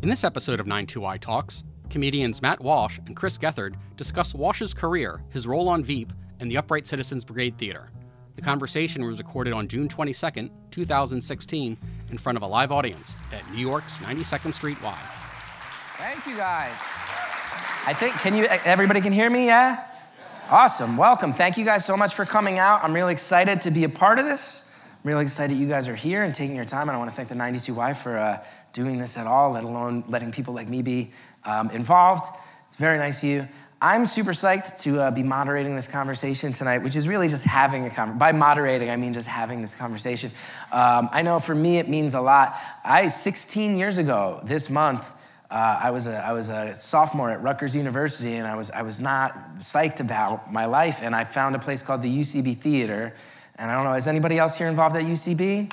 In this episode of 92Y Talks, comedians Matt Walsh and Chris Gethard discuss Walsh's career, his role on Veep, and the Upright Citizens Brigade Theater. The conversation was recorded on June 22, 2016, in front of a live audience at New York's 92nd Street Y. Thank you guys. I think, can you, everybody can hear me, yeah? Awesome, welcome. Thank you guys so much for coming out. I'm really excited to be a part of this. I'm really excited you guys are here and taking your time, and I want to thank the 92Y for uh, doing this at all, let alone letting people like me be um, involved. It's very nice of you. I'm super psyched to uh, be moderating this conversation tonight, which is really just having a conversation. By moderating, I mean just having this conversation. Um, I know for me it means a lot. I, 16 years ago this month, uh, I, was a, I was a sophomore at Rutgers University, and I was, I was not psyched about my life, and I found a place called the UCB Theater. And I don't know, is anybody else here involved at UCB? We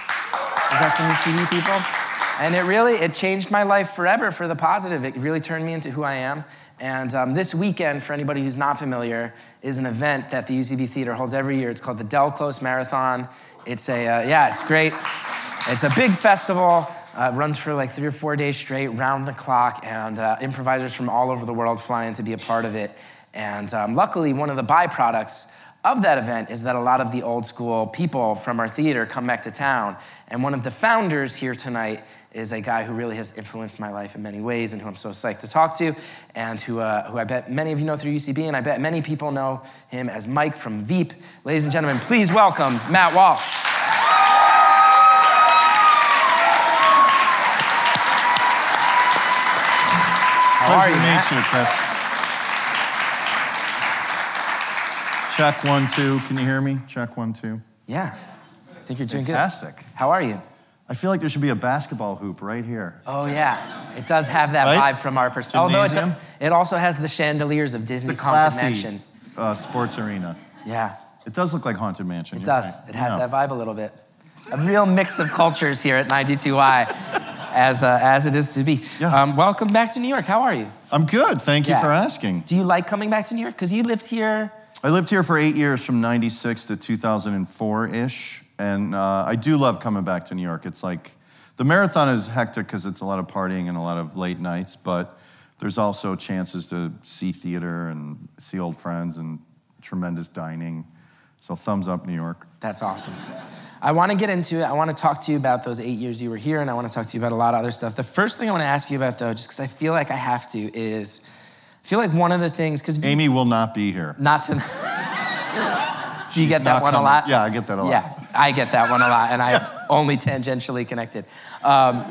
got some UCB people? And it really, it changed my life forever for the positive. It really turned me into who I am. And um, this weekend, for anybody who's not familiar, is an event that the UCB Theater holds every year. It's called the Del Close Marathon. It's a, uh, yeah, it's great. It's a big festival. Uh, runs for like three or four days straight, round the clock, and uh, improvisers from all over the world fly in to be a part of it. And um, luckily, one of the byproducts of that event is that a lot of the old school people from our theater come back to town. And one of the founders here tonight is a guy who really has influenced my life in many ways and who I'm so psyched to talk to, and who, uh, who I bet many of you know through UCB, and I bet many people know him as Mike from Veep. Ladies and gentlemen, please welcome Matt Walsh. How are you, Pleasure to meet you, Chris. Check one, two. Can you hear me? Check one, two. Yeah, I think you're doing Fantastic. good. How are you? I feel like there should be a basketball hoop right here. Oh yeah, it does have that Right? vibe from our perspective. Although it, Gymnasium? it also has the chandeliers of Disney's Haunted Mansion. uh, sports arena. Yeah, It does look like Haunted Mansion. it does. right. It has that vibe a little bit. A real mix of cultures here at 92Y, as uh, as it is to be. Yeah. Um, welcome back to New York. How are you? I'm good. Thank you Yeah. for asking. Do you like coming back to New York? Because you lived here. I lived here for eight years from 96 to 2004 ish. And uh, I do love coming back to New York. It's like the marathon is hectic because it's a lot of partying and a lot of late nights, but there's also chances to see theater and see old friends and tremendous dining. So, thumbs up, New York. That's awesome. I want to get into it. I want to talk to you about those eight years you were here, and I want to talk to you about a lot of other stuff. The first thing I want to ask you about, though, just because I feel like I have to, is I feel like one of the things because Amy will not be here. not to. Do you get that one a lot? Yeah, I get that a lot. Yeah, I get that one a lot, and I'm only tangentially connected. Um,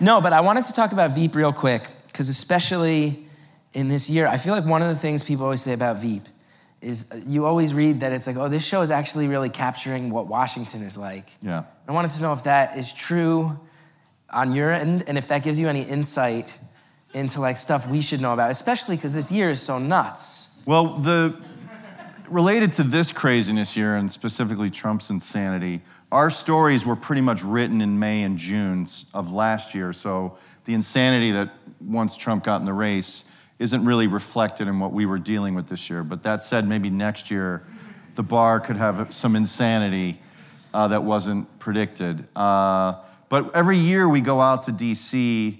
no, but I wanted to talk about Veep real quick, because especially in this year, I feel like one of the things people always say about Veep is uh, you always read that it's like, oh, this show is actually really capturing what Washington is like. Yeah. I wanted to know if that is true on your end, and if that gives you any insight into like stuff we should know about, especially because this year is so nuts. Well, the related to this craziness year and specifically Trump's insanity, our stories were pretty much written in May and June of last year. So the insanity that once Trump got in the race isn't really reflected in what we were dealing with this year. But that said, maybe next year the bar could have some insanity uh, that wasn't predicted. Uh, but every year we go out to DC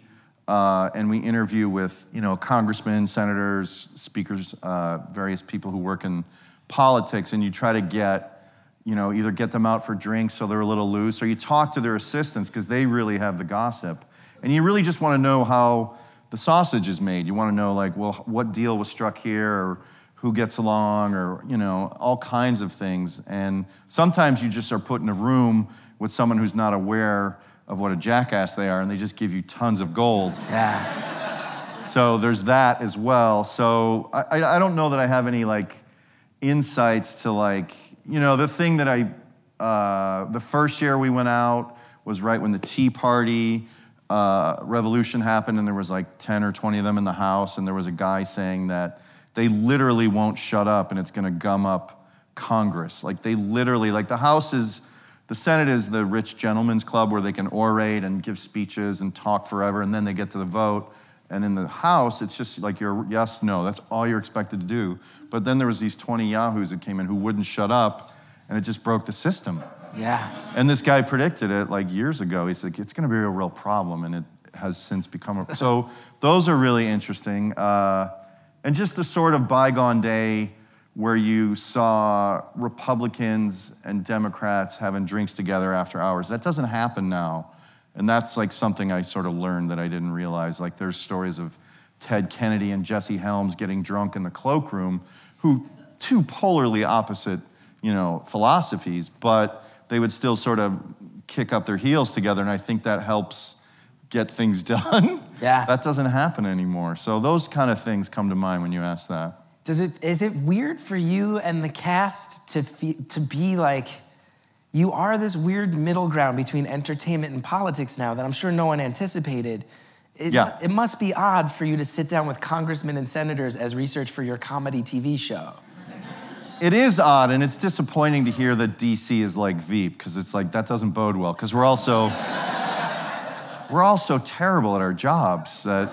uh, and we interview with you know congressmen, senators, speakers, uh, various people who work in politics, and you try to get you know either get them out for drinks so they're a little loose, or you talk to their assistants because they really have the gossip, and you really just want to know how the sausage is made. You want to know like well what deal was struck here, or who gets along, or you know all kinds of things, and sometimes you just are put in a room with someone who's not aware of what a jackass they are, and they just give you tons of gold. Yeah. So there's that as well. So I, I I don't know that I have any like insights to like, you know, the thing that I, uh, the first year we went out was right when the Tea Party uh, revolution happened, and there was like 10 or 20 of them in the house, and there was a guy saying that they literally won't shut up and it's gonna gum up Congress. Like they literally, like the House is, the Senate is the rich gentleman's club where they can orate and give speeches and talk forever, and then they get to the vote. And in the House, it's just like your yes, no. That's all you're expected to do. But then there was these 20 yahoos that came in who wouldn't shut up, and it just broke the system. Yeah. And this guy predicted it like years ago. He's like, it's going to be a real problem, and it has since become. A, so those are really interesting, uh, and just the sort of bygone day where you saw Republicans and Democrats having drinks together after hours. That doesn't happen now. And that's like something I sort of learned that I didn't realize. Like there's stories of Ted Kennedy and Jesse Helms getting drunk in the cloakroom, who two polarly opposite, you know, philosophies, but they would still sort of kick up their heels together. And I think that helps get things done. Yeah. that doesn't happen anymore. So those kind of things come to mind when you ask that. Does it is it weird for you and the cast to fe- to be like you are this weird middle ground between entertainment and politics now that I'm sure no one anticipated. It, Yeah. it must be odd for you to sit down with congressmen and senators as research for your comedy TV show. It is odd, and it's disappointing to hear that DC is like Veep, because it's like that doesn't bode well. Because we're also we're all so terrible at our jobs that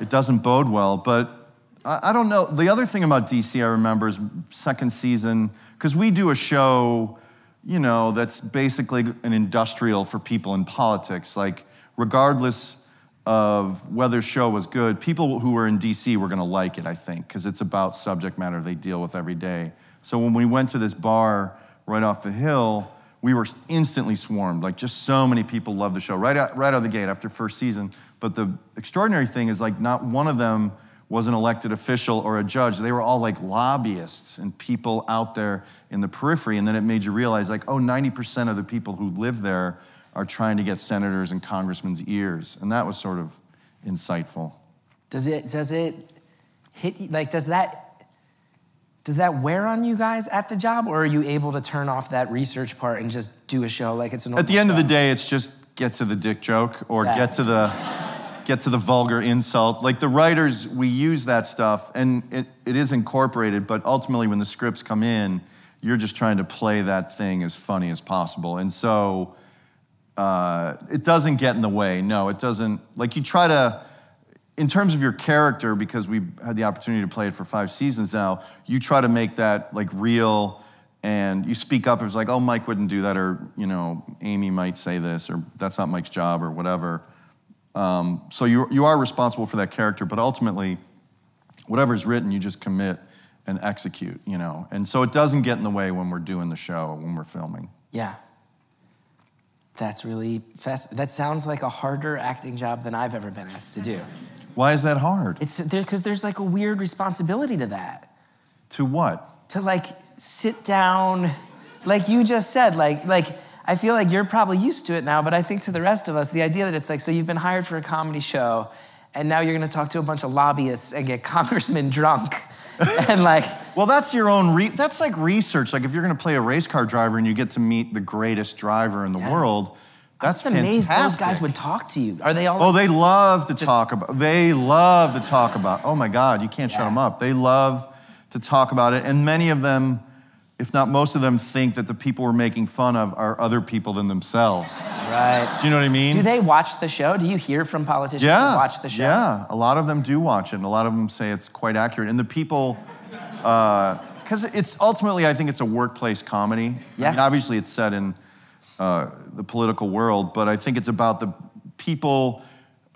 it doesn't bode well. But I, I don't know. The other thing about DC I remember is second season, because we do a show, you know, that's basically an industrial for people in politics. Like, regardless of whether show was good, people who were in DC were gonna like it, I think, because it's about subject matter they deal with every day. So when we went to this bar right off the hill, we were instantly swarmed. Like just so many people loved the show right out, right out of the gate after first season. But the extraordinary thing is like not one of them was an elected official or a judge. They were all like lobbyists and people out there in the periphery. And then it made you realize like, oh, 90% of the people who live there are trying to get senators and congressmen's ears. And that was sort of insightful. Does it does it hit you like does that does that wear on you guys at the job or are you able to turn off that research part and just do a show like it's a normal At the end of the day, it's just get to the dick joke or get to the get to the vulgar insult. Like the writers, we use that stuff and it, it is incorporated, but ultimately when the scripts come in, you're just trying to play that thing as funny as possible. And so uh, it doesn't get in the way. No, it doesn't. Like you try to, in terms of your character, because we've had the opportunity to play it for five seasons now, you try to make that like real and you speak up. It's like, oh, Mike wouldn't do that, or, you know, Amy might say this, or that's not Mike's job, or whatever. Um, so you, you are responsible for that character, but ultimately, whatever's written, you just commit and execute, you know. And so it doesn't get in the way when we're doing the show, when we're filming. Yeah. That's really fast. That sounds like a harder acting job than I've ever been asked to do. Why is that hard? It's because there's like a weird responsibility to that. to what? To like sit down, like you just said, like like I feel like you're probably used to it now, but I think to the rest of us, the idea that it's like, so you've been hired for a comedy show, and now you're gonna talk to a bunch of lobbyists and get congressmen drunk, and like, Well, that's your own. Re- that's like research. Like if you're going to play a race car driver and you get to meet the greatest driver in the Yeah. world, that's I'm amazed fantastic. those guys would talk to you. Are they all? Oh, they love to talk about. They love to talk about. Oh my God, you can't shut them up. They love to talk about it, and many of them, if not most of them, think that the people we're making fun of are other people than themselves. right. Do you know what I mean? Do they watch the show? Do you hear from politicians yeah, who watch the show? Yeah, a lot of them do watch it, and a lot of them say it's quite accurate. And the people, because it's ultimately, I think it's a workplace comedy. Yeah. I mean, obviously, it's set in uh, the political world, but I think it's about the people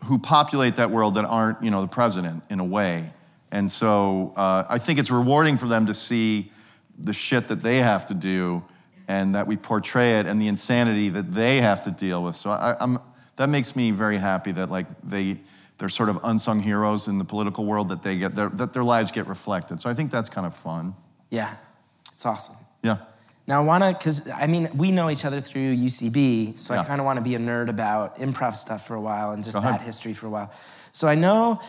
who populate that world that aren't, you know, the president in a way. And so uh, I think it's rewarding for them to see the shit that they have to do and that we portray it and the insanity that they have to deal with. So I, I'm, that makes me very happy that like they, they're sort of unsung heroes in the political world that they get, their, that their lives get reflected. So I think that's kind of fun. Yeah, it's awesome. Yeah. Now I wanna, cause I mean, we know each other through UCB, so I kind of want to be a nerd about improv stuff for a while and just that history for a while. So I know,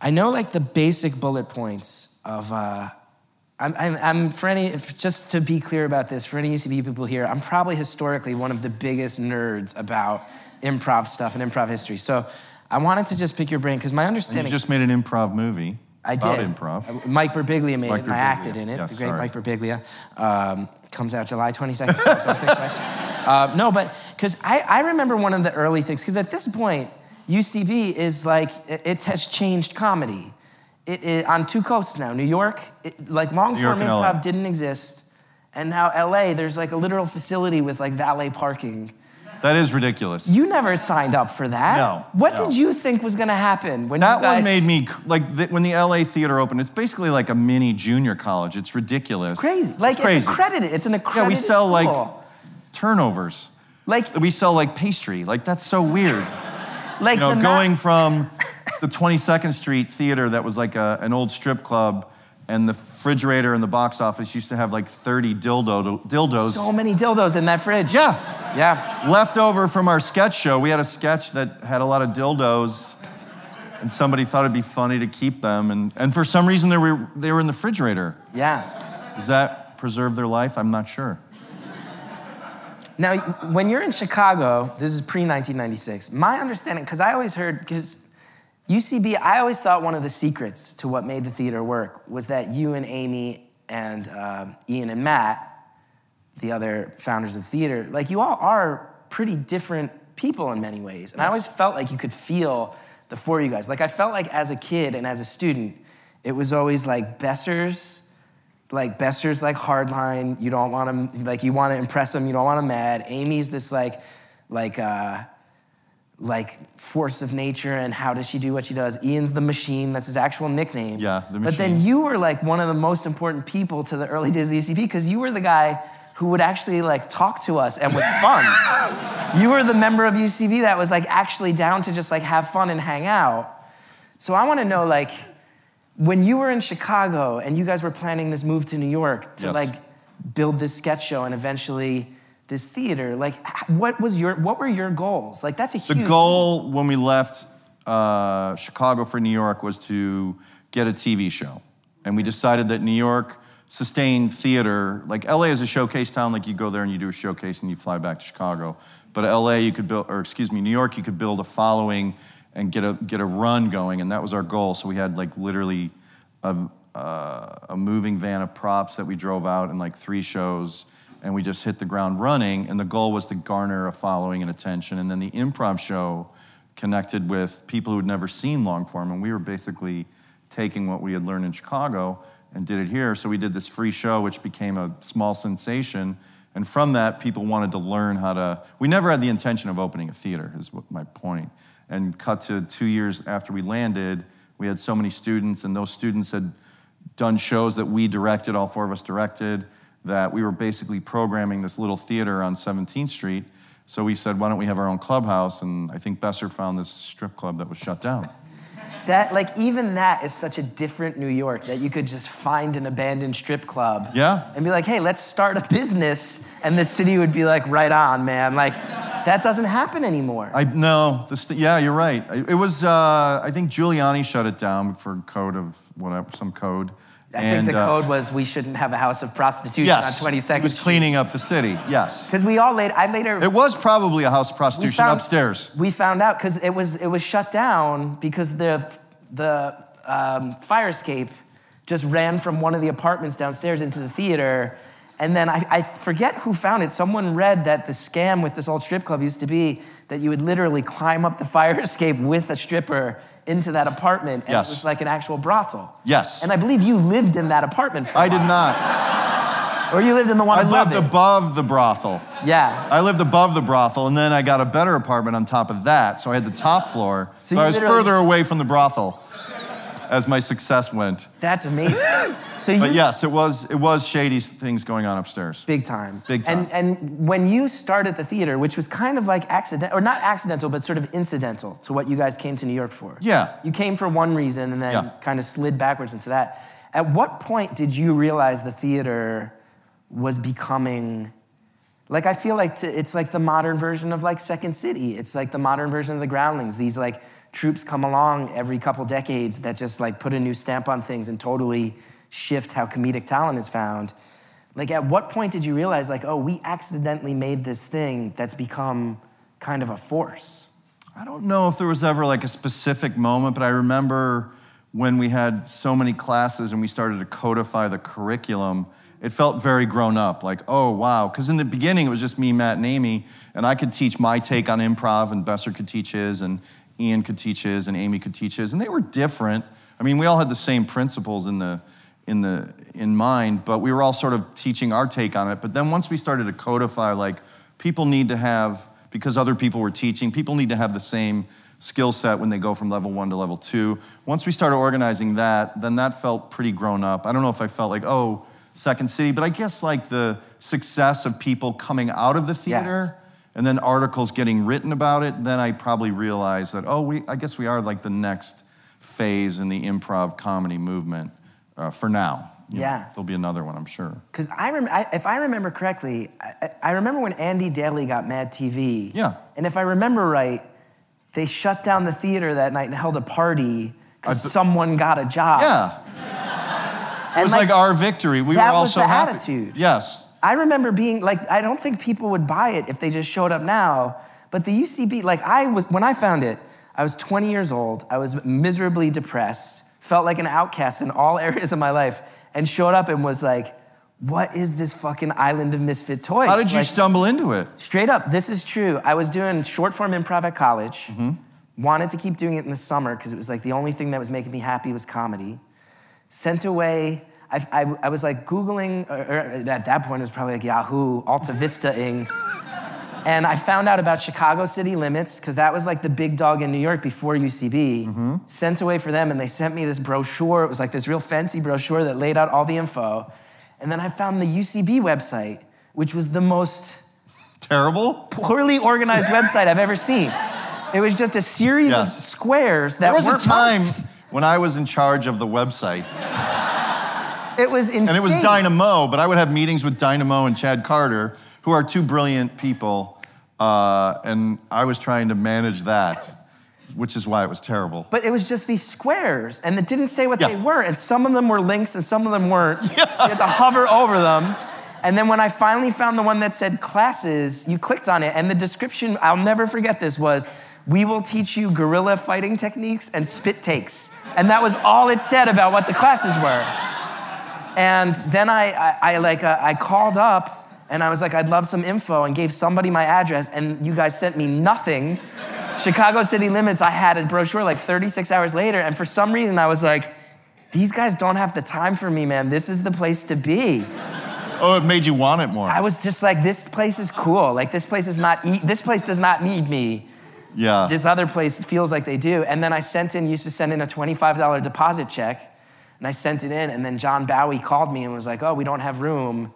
I know like the basic bullet points of. Uh, I'm, I'm, I'm for any, if- just to be clear about this, for any UCB people here, I'm probably historically one of the biggest nerds about improv stuff and improv history. So I wanted to just pick your brain because my And understanding. you just made an improv movie I did. improv. Uh, Mike Birbiglia made Mike it, and I acted in it. Yes, the great sorry. Mike Birbiglia. Um, comes out July 22nd. Don't think twice. Uh, no, but because I, I remember one of the early things, because at this point, UCB is like, it, it has changed comedy. It, on two coasts now. New York, it, like long New form improv didn't exist. And now LA, there's like a literal facility with like valet parking That is ridiculous. You never signed up for that. No, What no. did you think was going to happen when that you guys? one made me like the, when the LA theater opened. It's basically like a mini junior college. It's ridiculous. It's crazy. Like it's, crazy. accredited. It's an accredited yeah, we sell like turnovers. like We sell like pastry. Like that's so weird. Like You know, the ma- going from the 22nd Street theater that was like a, an old strip club, and the refrigerator in the box office used to have like 30 dildo dildos. so many dildos in that fridge. yeah, Yeah. left over from our sketch show. We had a sketch that had a lot of dildos, and somebody thought it'd be funny to keep them, and, and for some reason they were they were in the refrigerator. Yeah. Does that preserve their life? I'm not sure. Now, when you're in Chicago, this is pre 1996. My understanding, because I always heard, because UCB, I always thought one of the secrets to what made the theater work was that you and Amy and uh, Ian and Matt, the other founders of the theater, like you all are pretty different people in many ways. And I always felt like you could feel the four of you guys. Like I felt like as a kid and as a student, it was always like Besser's like Besser's like hardline. You don't want to like you want to impress him. You don't want him mad. Amy's this like like uh, like force of nature and how does she do what she does. Ian's the machine. That's his actual nickname. Yeah, the machine. But then you were like one of the most important people to the early days of UCB because you were the guy who would actually like talk to us and was fun. you were the member of UCB that was like actually down to just like have fun and hang out. So I want to know like when you were in Chicago and you guys were planning this move to New York to Yes. like build this sketch show and eventually this theater, like what was your what were your goals? Like that's a huge The goal when we left uh, Chicago for New York was to get a TV show. And we decided that New York sustained theater, like LA is a showcase town, like you go there and you do a showcase and you fly back to Chicago. But LA, you could build, or excuse me, New York, you could build a following and get a, get a run going, and that was our goal. So we had like literally a, uh, a moving van of props that we drove out in like three shows and we just hit the ground running and the goal was to garner a following and attention. And then the improv show connected with people who had never seen long form and we were basically taking what we had learned in chicago and did it here. So we did this free show which became a small sensation. And from that people wanted to learn how to we never had the intention of opening a theater is my point and cut to two years after we landed we had so many students and those students had done shows that we directed, all four of us directed, that we were basically programming this little theater on 17th Street. So we said, why don't we have our own clubhouse? And I think Besser found this strip club that was shut down. that like even that is such a different New York that you could just find an abandoned strip club. Yeah. And be like, hey, let's start a business. And the city would be like, right on, man. Like that doesn't happen anymore. I no, this, yeah, you're right. It was, uh, I think Giuliani shut it down for code of whatever, some code. I think the uh, code was we shouldn't have a house of prostitution yes, on 22nd It was cleaning up the city. Yes, Because we all later, I later, it was probably a house of prostitution found- upstairs. we found out because it was it was shut down because the the um, fire escape just ran from one of the apartments downstairs into the theater. And then I, I forget who found it. Someone read that the scam with this old strip club used to be that you would literally climb up the fire escape with a stripper into that apartment, and Yes. it was like an actual brothel. Yes. And I believe you lived in that apartment. For a I did not. Or you lived in the one I above lived it. above the brothel. Yeah. I lived above the brothel, and then I got a better apartment on top of that. So I had the top floor. So So, I was further away from the brothel as my success went. That's amazing. So you But yes, it was it was shady things going on upstairs. Big time. Big time. And and when you started the theater, which was kind of like accident or not accidental, but sort of incidental to what you guys came to New York for. Yeah. You came for one reason and then Yeah. kind of slid backwards into that. At what point did you realize the theater was becoming like I feel like it's like the modern version of like Second City. It's like the modern version of the Groundlings. These like troops come along every couple decades that just like put a new stamp on things and totally shift how comedic talent is found. Like at what point did you realize like oh we accidentally made this thing that's become kind of a force? I don't know if there was ever like a specific moment, but I remember when we had so many classes and we started to codify the curriculum, it felt very grown up. Like, oh, wow. Because in the beginning, it was just me, Matt, and Amy, and I could teach my take on improv, and Besser could teach his, and Ian could teach his, and Amy could teach his. And they were different. I mean, we all had the same principles in the in the in mind, but we were all sort of teaching our take on it. But then once we started to codify, like people need to have because other people were teaching. People need to have the same skill set when they go from level one to level two. Once we started organizing that, then that felt pretty grown up. I don't know if I felt like, oh, Second City, but I guess like the success of people coming out of the theater Yes. And then articles getting written about it, then I probably realized that, oh, we, I guess we are like the next phase in the improv comedy movement uh, for now. You know, Yeah. there'll be another one, I'm sure. Because I, rem- I, if I remember correctly, I, I remember when Andy Daly got Mad TV. Yeah. And if I remember right, they shut down the theater that night and held a party because th- someone got a job. Yeah, and it was like, our victory. We were all was so the happy. attitude. Yes. I remember being like, I don't think people would buy it if they just showed up now. But the UCB, like I was, when I found it, I was 20 years old. I was miserably depressed, felt like an outcast in all areas of my life, and showed up and was like, what is this fucking island of misfit toys? How did you Like, stumble into it? Straight up, this is true. I was doing short form improv at college. Mm-hmm. Wanted to keep doing it in the summer because it was like the only thing that was making me happy was comedy. Sent away. I, I, I was like Googling, or, or at that point it was probably like Yahoo, Alta Vista ing. And I found out about Chicago City Limits because that was like the big dog in New York before UCB. Mm-hmm. Sent away for them, and they sent me this brochure. It was like this real fancy brochure that laid out all the info. And then I found the UCB website, which was the most Terrible? poorly organized website I've ever seen. It was just a series of squares that There was a time marked. when I was in charge of the website, It was insane. and it was Dynamo, but I would have meetings with Dynamo and Chad Carter, who are two brilliant people, uh, and I was trying to manage that, which is why it was terrible. But it was just these squares, and it didn't say what Yeah. they were. And some of them were links, and some of them weren't. So you had to hover over them. And then when I finally found the one that said classes, you clicked on it, and the description, I'll never forget this, was we will teach you guerrilla fighting techniques and spit takes. And that was all it said about what the classes were. And then I, I, I like, uh, I called up and I was like, I'd love some info and gave somebody my address, and you guys sent me nothing. Chicago City Limits, I had a brochure like 36 hours later, and for some reason I was like, these guys don't have the time for me, man. This is the place to be. Oh, it made you want it more. I was just like, this place is cool. Like this place is not, e- this place does not need me. yeah. This other place feels like they do. And then I sent in, used to send in a $25 deposit check, and I sent it in, and then John Bowie called me and was like, oh, we don't have room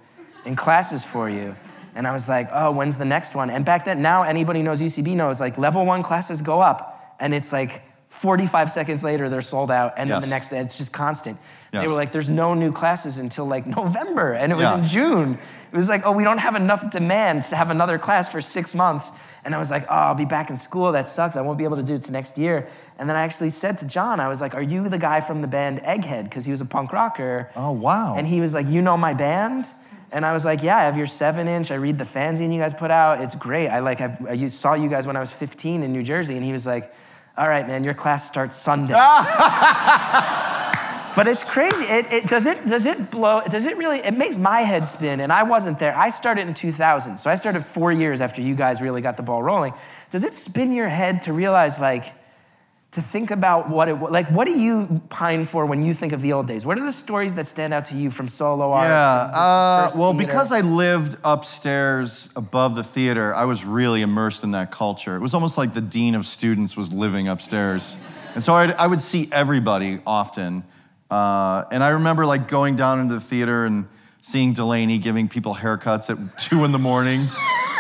in classes for you. And I was like, oh, when's the next one? And back then, now anybody knows UCB knows, like level one classes go up, and it's like 45 seconds later, they're sold out, and then the Yes. next, it's just constant. They were like, there's no new classes until like November, and it was Yeah. in June. It was like, oh, we don't have enough demand to have another class for six months. And I was like, oh, I'll be back in school. That sucks. I won't be able to do it to next year. And then I actually said to John, I was like, are you the guy from the band Egghead? Because he was a punk rocker. Oh, wow. And he was like, you know my band? And I was like, yeah, I have your seven inch. I read the fanzine you guys put out. It's great. I like, I've, I saw you guys when I was 15 in New Jersey. And he was like, all right, man, your class starts Sunday. But it's crazy. It, it, does it does it blow? Does it really? It makes my head spin. And I wasn't there. I started in 2000, so I started four years after you guys really got the ball rolling. Does it spin your head to realize like? To think about what it like, what do you pine for when you think of the old days? What are the stories that stand out to you from solo arts? Yeah, uh, well, theater? because I lived upstairs above the theater, I was really immersed in that culture. It was almost like the dean of students was living upstairs. And so I'd, I would see everybody often. Uh, and I remember like going down into the theater and seeing Delaney giving people haircuts at two in the morning.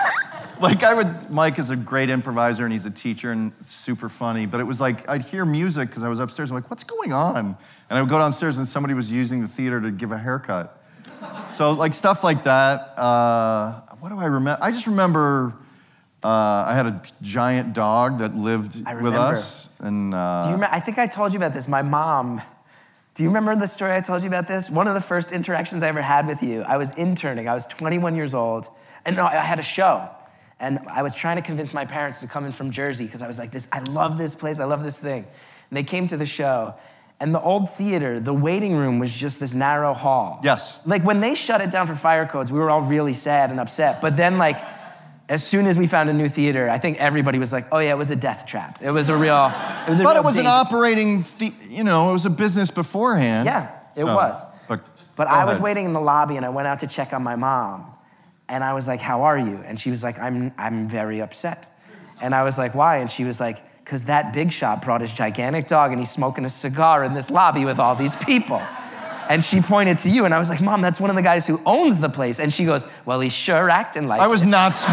like I would, Mike is a great improviser and he's a teacher and super funny, but it was like I'd hear music because I was upstairs. And I'm like, what's going on? And I would go downstairs and somebody was using the theater to give a haircut. So like stuff like that. Uh, what do I remember? I just remember uh, I had a giant dog that lived with us, and uh, Do you remember? I think I told you about this. My mom. Do you remember the story I told you about this? One of the first interactions I ever had with you. I was interning. I was 21 years old, and no, I had a show, and I was trying to convince my parents to come in from Jersey because I was like, "This, I love this place. I love this thing." And they came to the show, and the old theater, the waiting room was just this narrow hall. Yes. Like when they shut it down for fire codes, we were all really sad and upset. But then, like, as soon as we found a new theater, I think everybody was like, "Oh yeah, it was a death trap. It was a real, it was a but it was an operating, the- you know, it was a business beforehand. Yeah, it So, was. But, But I was waiting in the lobby and I went out to check on my mom. And I was like, How are you? And she was like, I'm, I'm very upset. And I was like, Why? And she was like, Because that big shot brought his gigantic dog and he's smoking a cigar in this lobby with all these people. And she pointed to you, and I was like, Mom, that's one of the guys who owns the place. And she goes, Well, he's sure acting like I was it. not. Sm-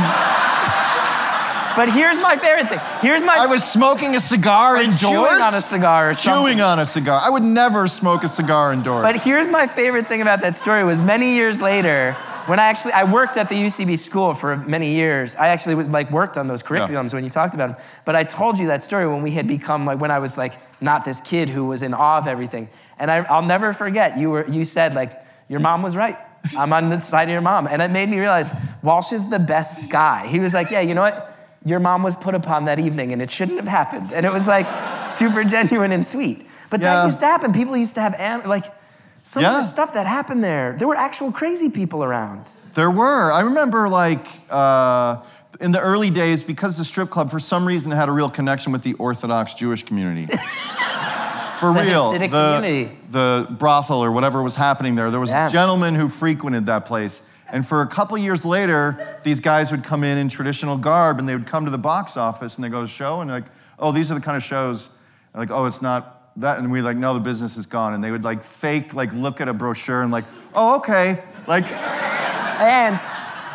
But here's my favorite thing. Here's my I was smoking a cigar indoors. chewing on a cigar or something. Chewing on a cigar. I would never smoke a cigar indoors. But here's my favorite thing about that story was many years later, when I actually I worked at the UCB school for many years. I actually like worked on those curriculums when you talked about them. But I told you that story when we had become like when I was like not this kid who was in awe of everything. And I, I'll never forget you were you said like your mom was right. I'm on the side of your mom, and it made me realize Walsh is the best guy. He was like, yeah, you know what? Your mom was put upon that evening, and it shouldn't have happened. And it was like super genuine and sweet. But that used to happen. People used to have am- like some of the stuff that happened there. There were actual crazy people around. There were. I remember, like, uh, in the early days, because the strip club, for some reason, had a real connection with the Orthodox Jewish community. for The real. Hasidic the, community. the brothel or whatever was happening there, there was Yeah. a gentleman who frequented that place. And for a couple years later, these guys would come in in traditional garb and they would come to the box office and they go to show and like, oh, these are the kind of shows. And like, oh, it's not that. And we like, no, the business is gone. And they would like fake, like look at a brochure and like, oh, okay. Like, And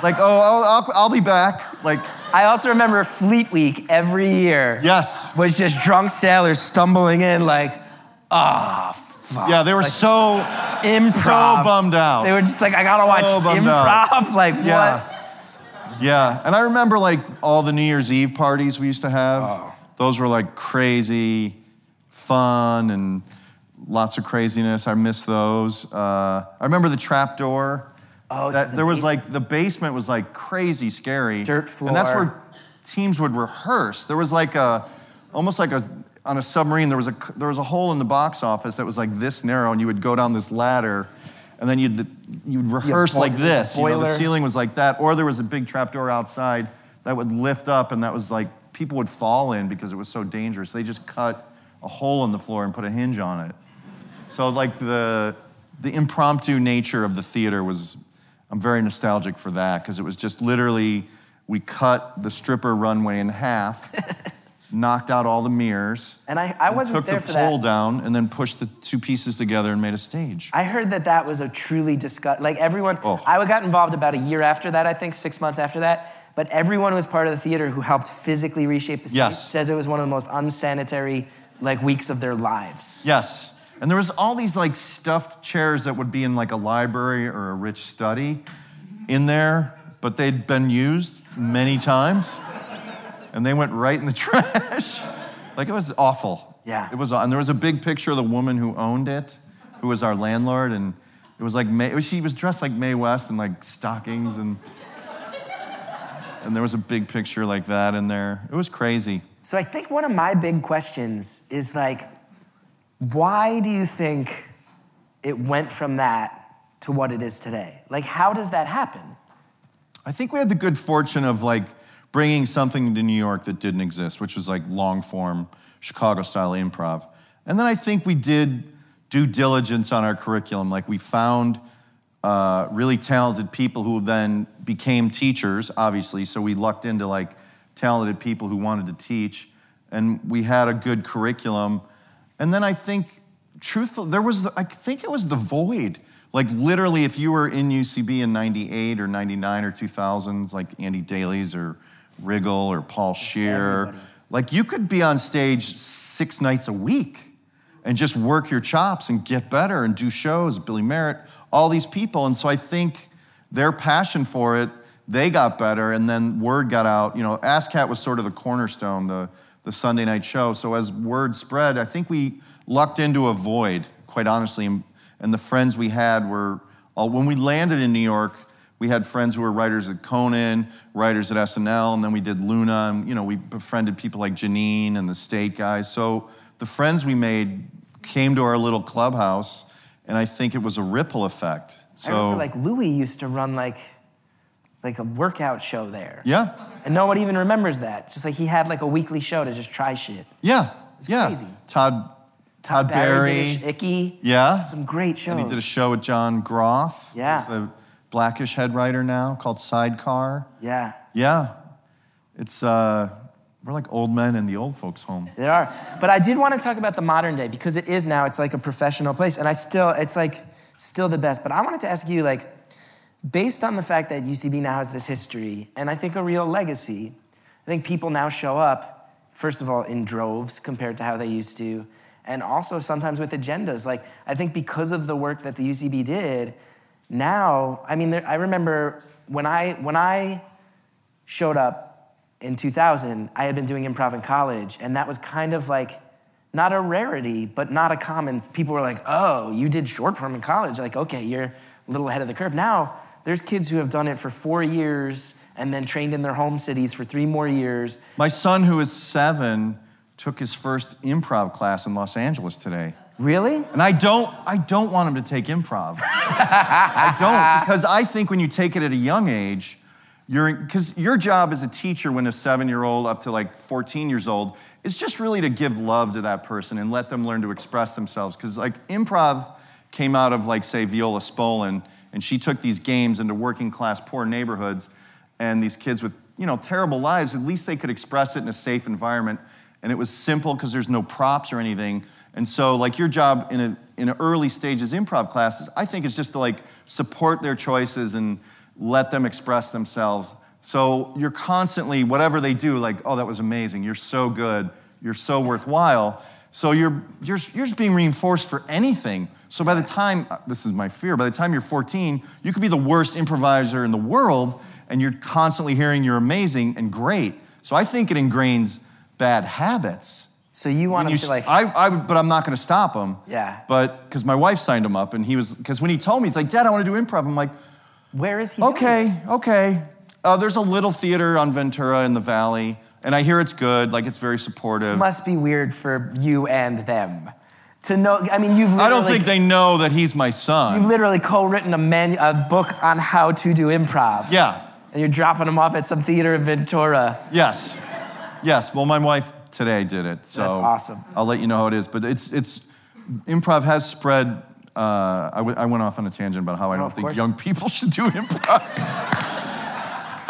like, oh, I'll, I'll, I'll be back. Like, I also remember Fleet Week every year yes. was just drunk sailors stumbling in like, ah, fuck. Yeah, they were so, improv. so bummed out. They were just like, I gotta watch So improv. out. Like, Yeah. what? Yeah, and I remember like all the New Year's Eve parties we used to have. Oh. Those were like crazy, fun, and lots of craziness. I miss those. Uh, I remember the trap door. Oh, that the there was like the basement was like crazy scary. Dirt floor. And that's where teams would rehearse. There was like a, almost like a on a submarine. There was a there was a hole in the box office that was like this narrow, and you would go down this ladder. And then you'd, you'd rehearse boi- like this. You know, the ceiling was like that. Or there was a big trapdoor outside that would lift up, and that was like people would fall in because it was so dangerous. They just cut a hole in the floor and put a hinge on it. So like the the impromptu nature of the theater was, I'm very nostalgic for that because it was just literally we cut the stripper runway in half, knocked out all the mirrors, And I, I wasn't took there the for pole that. down, and then pushed the two pieces together and made a stage. I heard that that was a truly disgust. Like everyone, Oh. I got involved about a year after that. I think six months after that. But everyone who was part of the theater who helped physically reshape the space Yes. says it was one of the most unsanitary like weeks of their lives. Yes. And there was all these like stuffed chairs that would be in like a library or a rich study in there, but they'd been used many times. And they went right in the trash. like it was awful. Yeah. It was and there was a big picture of the woman who owned it, who was our landlord and it was like May, she was dressed like Mae West in like stockings and and there was a big picture like that in there. It was crazy. So I think one of my big questions is like, why do you think it went from that to what it is today? Like, how does that happen? I think we had the good fortune of like bringing something to New York that didn't exist, which was like long form Chicago style improv. And then I think we did due diligence on our curriculum. Like we found uh, really talented people who then became teachers, obviously. So we lucked into like talented people who wanted to teach, and we had a good curriculum. And then I think, truthful, there was, the, I think it was the void. Like literally, if you were in UCB in '98 or '99 or 2000s, like Andy Daly's or Riggle or Paul Scheer, Everybody. like you could be on stage six nights a week and just work your chops and get better and do shows. Billy Merritt, all these people. And so I think their passion for it, they got better, and then word got out. You know, ASCAT was sort of the cornerstone, the, the Sunday night show. So as word spread, I think we lucked into a void, quite honestly. And, and the friends we had were, all, when we landed in New York, we had friends who were writers at Conan, writers at SNL, and then we did Luna, and you know, we befriended people like Janeane and the State guys. So the friends we made came to our little clubhouse, and I think it was a ripple effect. So I remember like Louis used to run like, like a workout show there. yeah, And no one even remembers that. Just like he had like a weekly show to just try shit. yeah, yeah. crazy. Todd, Todd, Barry, Barry, did Icky. yeah, Some great shows. and he did a show with John Groff. Yeah. Who's the Blackish head writer now called Sidecar. Yeah, Yeah, it's uh, we're like old men in the old folks' home. they are. But I did want to talk about the modern day because it is now. It's like a professional place, and I still, it's like still the best. But I wanted to ask you, like, based on the fact that UCB now has this history and I think a real legacy, I think people now show up, first of all, in droves compared to how they used to, and also sometimes with agendas. Like, I think because of the work that the UCB did, now, I mean, there, I remember when I, when I showed up in 2000, I had been doing improv in college, and that was kind of like not a rarity, but not a common. People were like, "Oh, you did short form in college? Like, okay, you're a little ahead of the curve." Now, there's kids who have done it for four years and then trained in their home cities for three more years. My son, who is seven, took his first improv class in Los Angeles today. Really? And I don't, I don't want him to take improv. I don't, because I think when you take it at a young age, you're, because your job as a teacher when a seven year old up to like 14 years old is just really to give love to that person and let them learn to express themselves. Because like improv came out of like, say, Viola Spolin, and she took these games into working class poor neighborhoods and these kids with you know terrible lives at least they could express it in a safe environment. And it was simple because there's no props or anything. And so like your job in a in early stages improv classes. I think is just to like support their choices and let them express themselves. So you're constantly whatever they do like oh that was amazing. You're so good. You're so worthwhile so you're, you're, you're just being reinforced for anything. So by the time, this is my fear, by the time you're 14, you could be the worst improviser in the world and you're constantly hearing you're amazing and great. So I think it ingrains bad habits. So you want them you to like? I, I but I'm not going to stop him. Yeah. But because my wife signed him up, and he was because when he told me, he's like, "Dad, I want to do improv." I'm like, where is he? doing "Okay, okay." Uh, there's a little theater on Ventura in the Valley, and I hear it's good. Like it's very supportive. Must be weird for you and them to know. I mean, you've. I don't think they know that he's my son. You've literally co-written a, manu- a book on how to do improv. Yeah. And you're dropping them off at some theater in Ventura. Yes. Yes. Well, my wife today did it, so That's awesome. I'll let you know how it is. But it's it's improv has spread. Uh, I, w- I went off on a tangent about how I don't of think course. young people should do improv.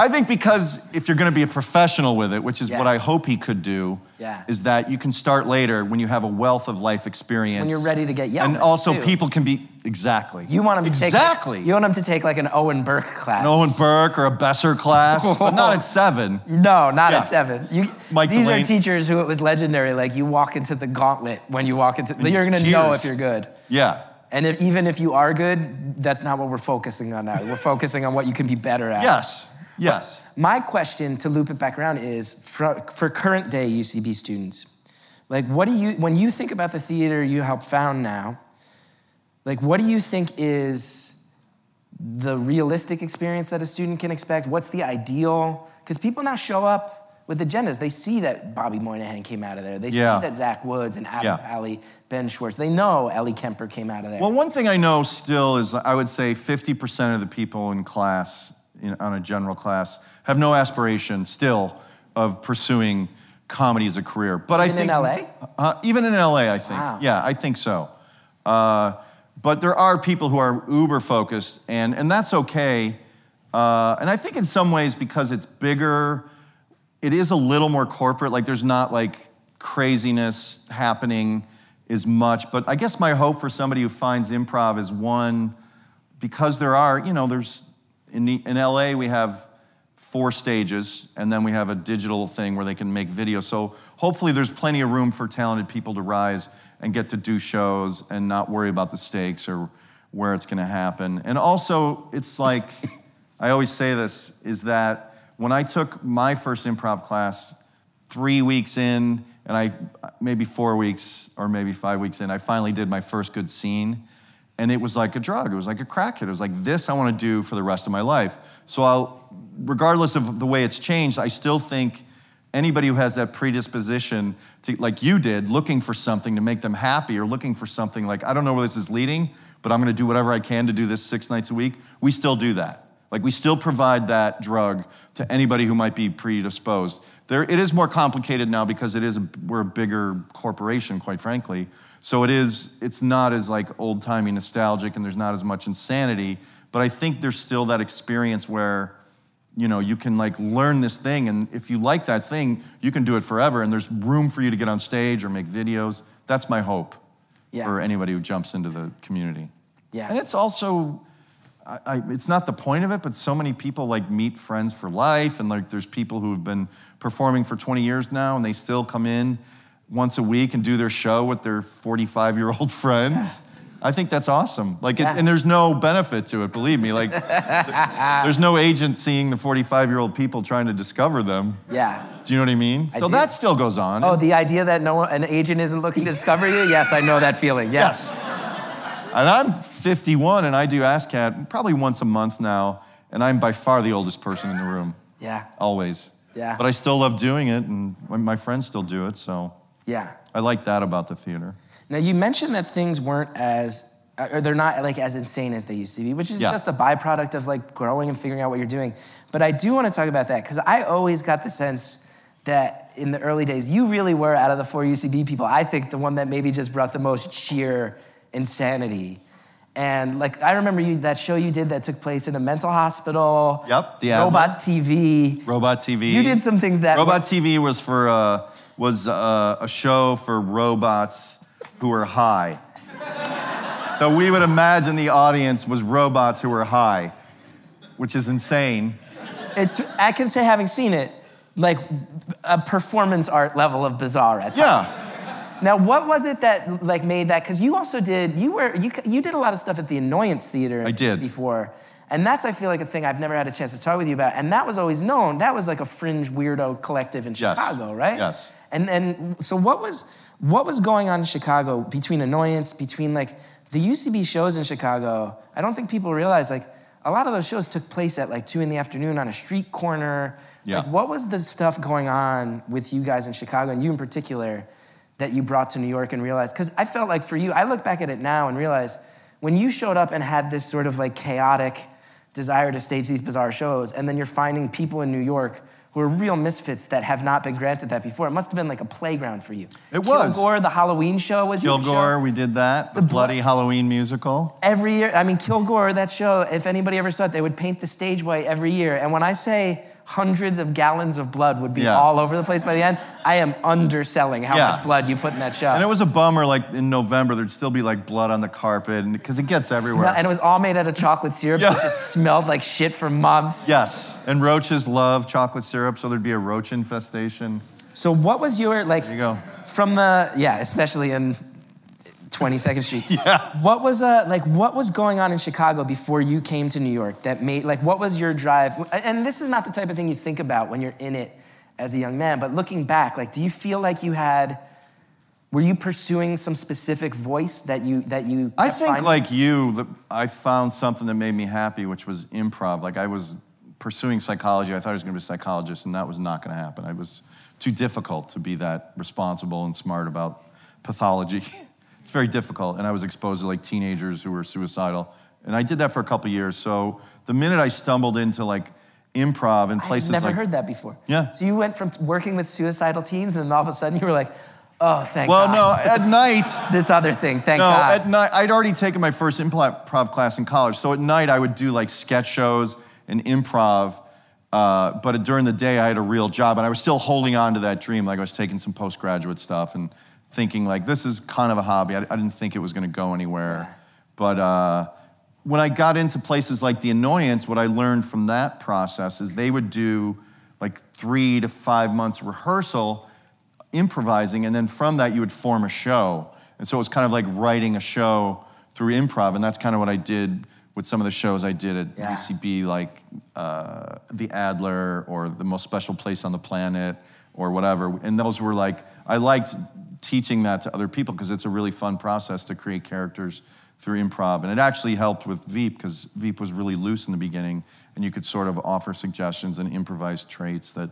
I think because if you're going to be a professional with it, which is what I hope he could do, Yeah. is that you can start later when you have a wealth of life experience. When you're ready to get yelled And also, too. people can be exactly. You want them to exactly. take you want them to take like an Owen Burke class. An Owen Burke or a Besser class, but not at seven. No, not Yeah. at seven. You, Mike these are teachers who it was legendary. Like you walk into the gauntlet when you walk into. You're gonna know if you're good. Yeah. And if, even if you are good, that's not what we're focusing on now. We're focusing on what you can be better at. Yes. Yes. My question to loop it back around is for, for current day UCB students, like what do you, when you think about the theater you helped found now, like what do you think is the realistic experience that a student can expect? What's the ideal? Because people now show up with agendas. They see that Bobby Moynihan came out of there. They Yeah. see that Zach Woods and Adam Yeah. Pally, Ben Schwartz. They know Ellie Kemper came out of there. Well, one thing I know still is I would say 50% of the people in class, in, on a general class, have no aspiration still of pursuing comedy as a career. But I Even in think LA? Uh, even in LA, I think. Wow. Yeah, I think so. Uh, but there are people who are uber focused, and, and that's okay. Uh, and I think in some ways, because it's bigger, it is a little more corporate. Like there's not like craziness happening as much. But I guess my hope for somebody who finds improv is one, because there are, you know, there's in, in LA we have four stages, and then we have a digital thing where they can make videos. So hopefully there's plenty of room for talented people to rise and get to do shows and not worry about the stakes or where it's going to happen. And also, it's like I always say this is that when I took my first improv class, three weeks in, and I maybe four weeks or maybe five weeks in, I finally did my first good scene. And it was like a drug. It was like a crack hit. It was like this I want to do for the rest of my life. So I'll, regardless of the way it's changed, I still think anybody who has that predisposition to, like you did, looking for something to make them happy or looking for something like, I don't know where this is leading, but I'm going to do whatever I can to do this six nights a week. We still do that. Like we still provide that drug to anybody who might be predisposed. There, it is more complicated now because it is a, we're a bigger corporation, quite frankly. So it is, it's not as like old timey nostalgic and there's not as much insanity, but I think there's still that experience where, you know, you can like learn this thing and if you like that thing, you can do it forever and there's room for you to get on stage or make videos. That's my hope Yeah. for anybody who jumps into the community. Yeah. And it's also, I, I, it's not the point of it, but so many people like meet friends for life, and like there's people who have been performing for 20 years now, and they still come in once a week and do their show with their 45 year old friends. I think that's awesome. Like, it, and there's no benefit to it. Believe me. Like, there's no agent seeing the 45 year old people trying to discover them. Yeah. Do you know what I mean? so do. that still goes on. Oh, the idea that no an agent isn't looking to discover you? Yes, I know that feeling. Yes. And I'm 51 and I do ASCAT probably once a month now, and I'm by far the oldest person in the room, Yeah. always. Yeah. But I still love doing it, and my friends still do it, so Yeah. I like that about the theater. Now you mentioned that things weren't as or they're not like as insane as they used to be, which is Yeah. just a byproduct of like growing and figuring out what you're doing. But I do want to talk about that because I always got the sense that in the early days you really were out of the four UCB people. I think the one that maybe just brought the most sheer insanity. And like I remember you that show you did that took place in a mental hospital. Yep, the Robot TV. Robot TV. You did some things that Robot TV was for uh, was uh, a show for robots who were high. so we would imagine the audience was robots who were high, which is insane. It's I can say having seen it, like a performance art level of bizarre at times. Yeah. Now, what was it that like made that? Because you also did you were you you did a lot of stuff at the Annoyance Theater. I did. before, and that's I feel like a thing I've never had a chance to talk with you about. And that was always known. That was like a fringe weirdo collective in Yes. Chicago, right? Yes. And and so what was what was going on in Chicago between Annoyance, between like the UCB shows in Chicago? I don't think people realize like a lot of those shows took place at like two in the afternoon on a street corner. Yeah. Like, what was the stuff going on with you guys in Chicago and you in particular that you brought to New York and realized? Because I felt like for you, I look back at it now and realize when you showed up and had this sort of like chaotic desire to stage these bizarre shows, and then you're finding people in New York who are real misfits that have not been granted that before. It must have been like a playground for you. It was. Kilgore, the Halloween show was your Kilgore, show. we did that. The, The blo- bloody Halloween musical. Every year, I mean, Kilgore, that show, if anybody ever saw it, they would paint the stage white every year. And when I say hundreds of gallons of blood would be Yeah. all over the place by the end, I am underselling how Yeah. much blood you put in that show. And it was a bummer, like in November, there'd still be like blood on the carpet, because it gets everywhere. Smell- and it was all made out of chocolate syrup, so it just smelled like shit for months. yes, and roaches love chocolate syrup, so there'd be a roach infestation. So what was your like you go. from the yeah, especially in 22nd Street. Yeah. What was uh like what was going on in Chicago before you came to New York that made like what was your drive? And this is not the type of thing you think about when you're in it as a young man, but looking back, like do you feel like you had were you pursuing some specific voice that you that you I think, finding? like you, that I found something that made me happy, which was improv. Like I was pursuing psychology. I thought I was going to be a psychologist, and that was not going to happen. I was too difficult to be that responsible and smart about pathology. it's very difficult, and I was exposed to like teenagers who were suicidal, and I did that for a couple years. So the minute I stumbled into like improv in places, I've never like heard that before. Yeah. So you went from working with suicidal teens and then all of a sudden you were like, oh thank well, God. Well, no, at night. This other thing, thank No, God. at night, I'd already taken my first improv class in college. So at night, I would do like sketch shows and improv. Uh, but during the day, I had a real job, and I was still holding on to that dream. Like I was taking some postgraduate stuff and thinking like this is kind of a hobby. I, I didn't think it was going to go anywhere. But uh, when I got into places like the Annoyance, what I learned from that process is they would do like three to five months rehearsal improvising, and then from that you would form a show. And so it was kind of like writing a show through improv, and that's kind of what I did with some of the shows I did at Yeah. UCB, like uh, The Adler or The Most Special Place on the Planet or whatever. And those were like, I liked teaching that to other people because it's a really fun process to create characters through improv. And it actually helped with Veep because Veep was really loose in the beginning, and you could sort of offer suggestions and improvise traits that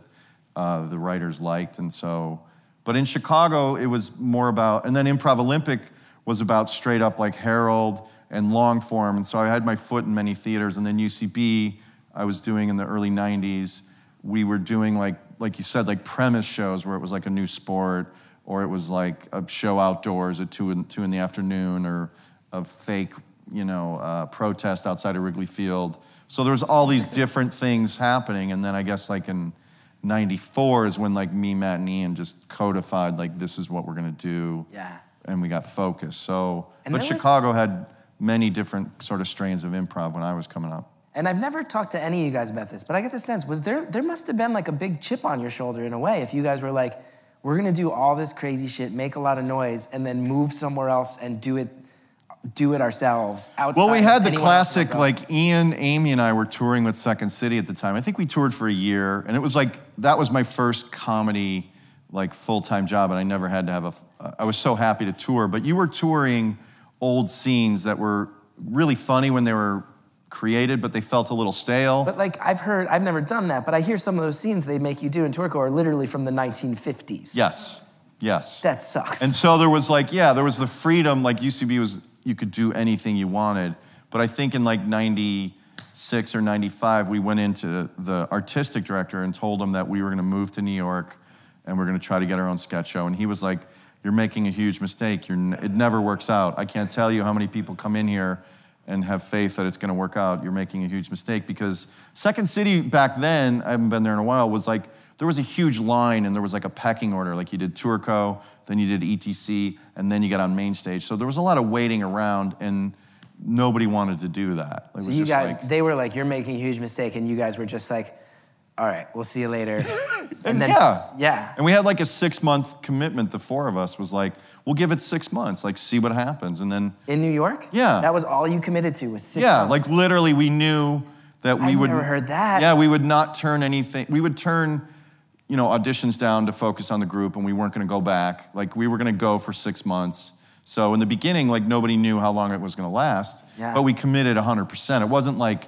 uh, the writers liked. And so, but in Chicago, it was more about, and then Improv Olympic was about straight up like Harold and long form. And so I had my foot in many theaters. And then UCB, I was doing in the early 90s, we were doing like, like you said, like premise shows where it was like a new sport or it was like a show outdoors at two in, two in the afternoon, or a fake, you know, uh, protest outside of Wrigley Field. So there was all these different things happening, and then I guess like in '94 is when like me, Matt, and Ian just codified like this is what we're gonna do. Yeah. And we got focused. So, And but there was- Chicago had many different sort of strains of improv when I was coming up. And I've never talked to any of you guys about this, but I get the sense was there there must have been like a big chip on your shoulder in a way if you guys were like, we're gonna do all this crazy shit, make a lot of noise, and then move somewhere else and do it do it ourselves outside. Well, we had the anyone else in our classic, like Ian, Amy, and I were touring with Second City at the time. I think we toured for a year, and it was like that was my first comedy, like full time job, and I never had to have a. I was so happy to tour, but you were touring old scenes that were really funny when they were created, but they felt a little stale. But like I've heard, I've never done that, but I hear some of those scenes they make you do in Tourco are literally from the 1950s. yes, yes. That sucks. And so there was like, yeah, there was the freedom, like UCB was, you could do anything you wanted. But I think in like 96 or 95, we went into the artistic director and told him that we were gonna move to New York and we're gonna try to get our own sketch show. And he was like, you're making a huge mistake. You're, n- it never works out. I can't tell you how many people come in here and have faith that it's gonna work out. You're making a huge mistake because Second City back then, I haven't been there in a while, was like, there was a huge line and there was like a pecking order. Like you did Tourco, then you did ETC, and then you got on main stage. So there was a lot of waiting around and nobody wanted to do that. It was so you guys, like, they were like, you're making a huge mistake, and you guys were just like, all right, we'll see you later. and then- yeah. yeah. And we had like a six month commitment, the four of us was like, we'll give it six months, like see what happens. And then, In New York? Yeah. That was all you committed to was six yeah, months. like literally we knew that we I've would. never heard that. Yeah, we would not turn anything, we would turn, you know, auditions down to focus on the group and we weren't gonna go back. Like we were gonna go for six months. So in the beginning, like nobody knew how long it was gonna last, Yeah. but we committed 100%. It wasn't like